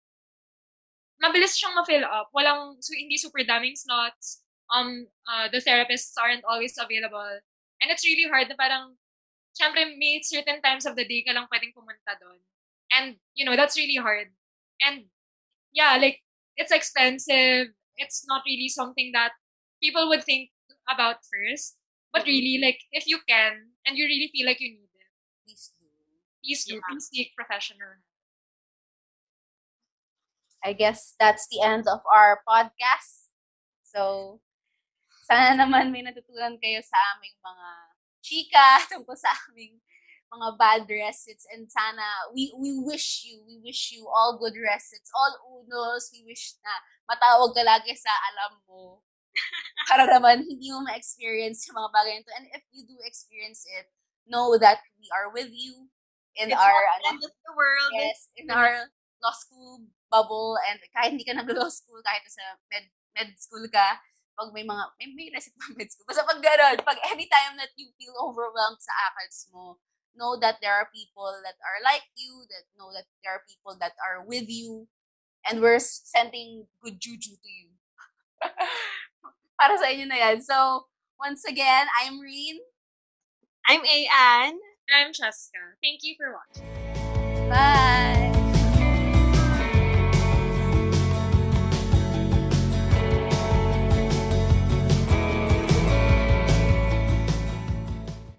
mabilis siyang ma-fill up. Walang, so, hindi super daming slots. Um, uh, the therapists aren't always available. And it's really hard na parang, syempre, may certain times of the day ka lang pwedeng pumunta doon. And, you know, that's really hard. And, yeah, like, it's expensive. It's not really something that people would think about first. But really, like, if you can, and you really feel like you need it, Please do. please do. Yeah. Please seek professional. I guess that's the end of our podcast. So, sana naman may natutunan kayo sa aming mga chika tungkol sa aming mga bad recits and sana we we wish you we wish you all good recits all unos we wish na matawag ka lagi sa alam mo para naman hindi mo ma-experience yung mga bagay nito and if you do experience it know that we are with you in It's our ano, end of the world. yes in our law school bubble and kahit hindi ka nag-law school kahit sa med med school ka pag may mga may, may recit pa med school basta pag gano'n pag anytime that you feel overwhelmed sa ACADS mo know that there are people that are like you that know that there are people that are with you and we're sending good juju to you para sa inyo na yan so once again I'm Reen I'm Ayan. And I'm Cheska. Thank you for watching. bye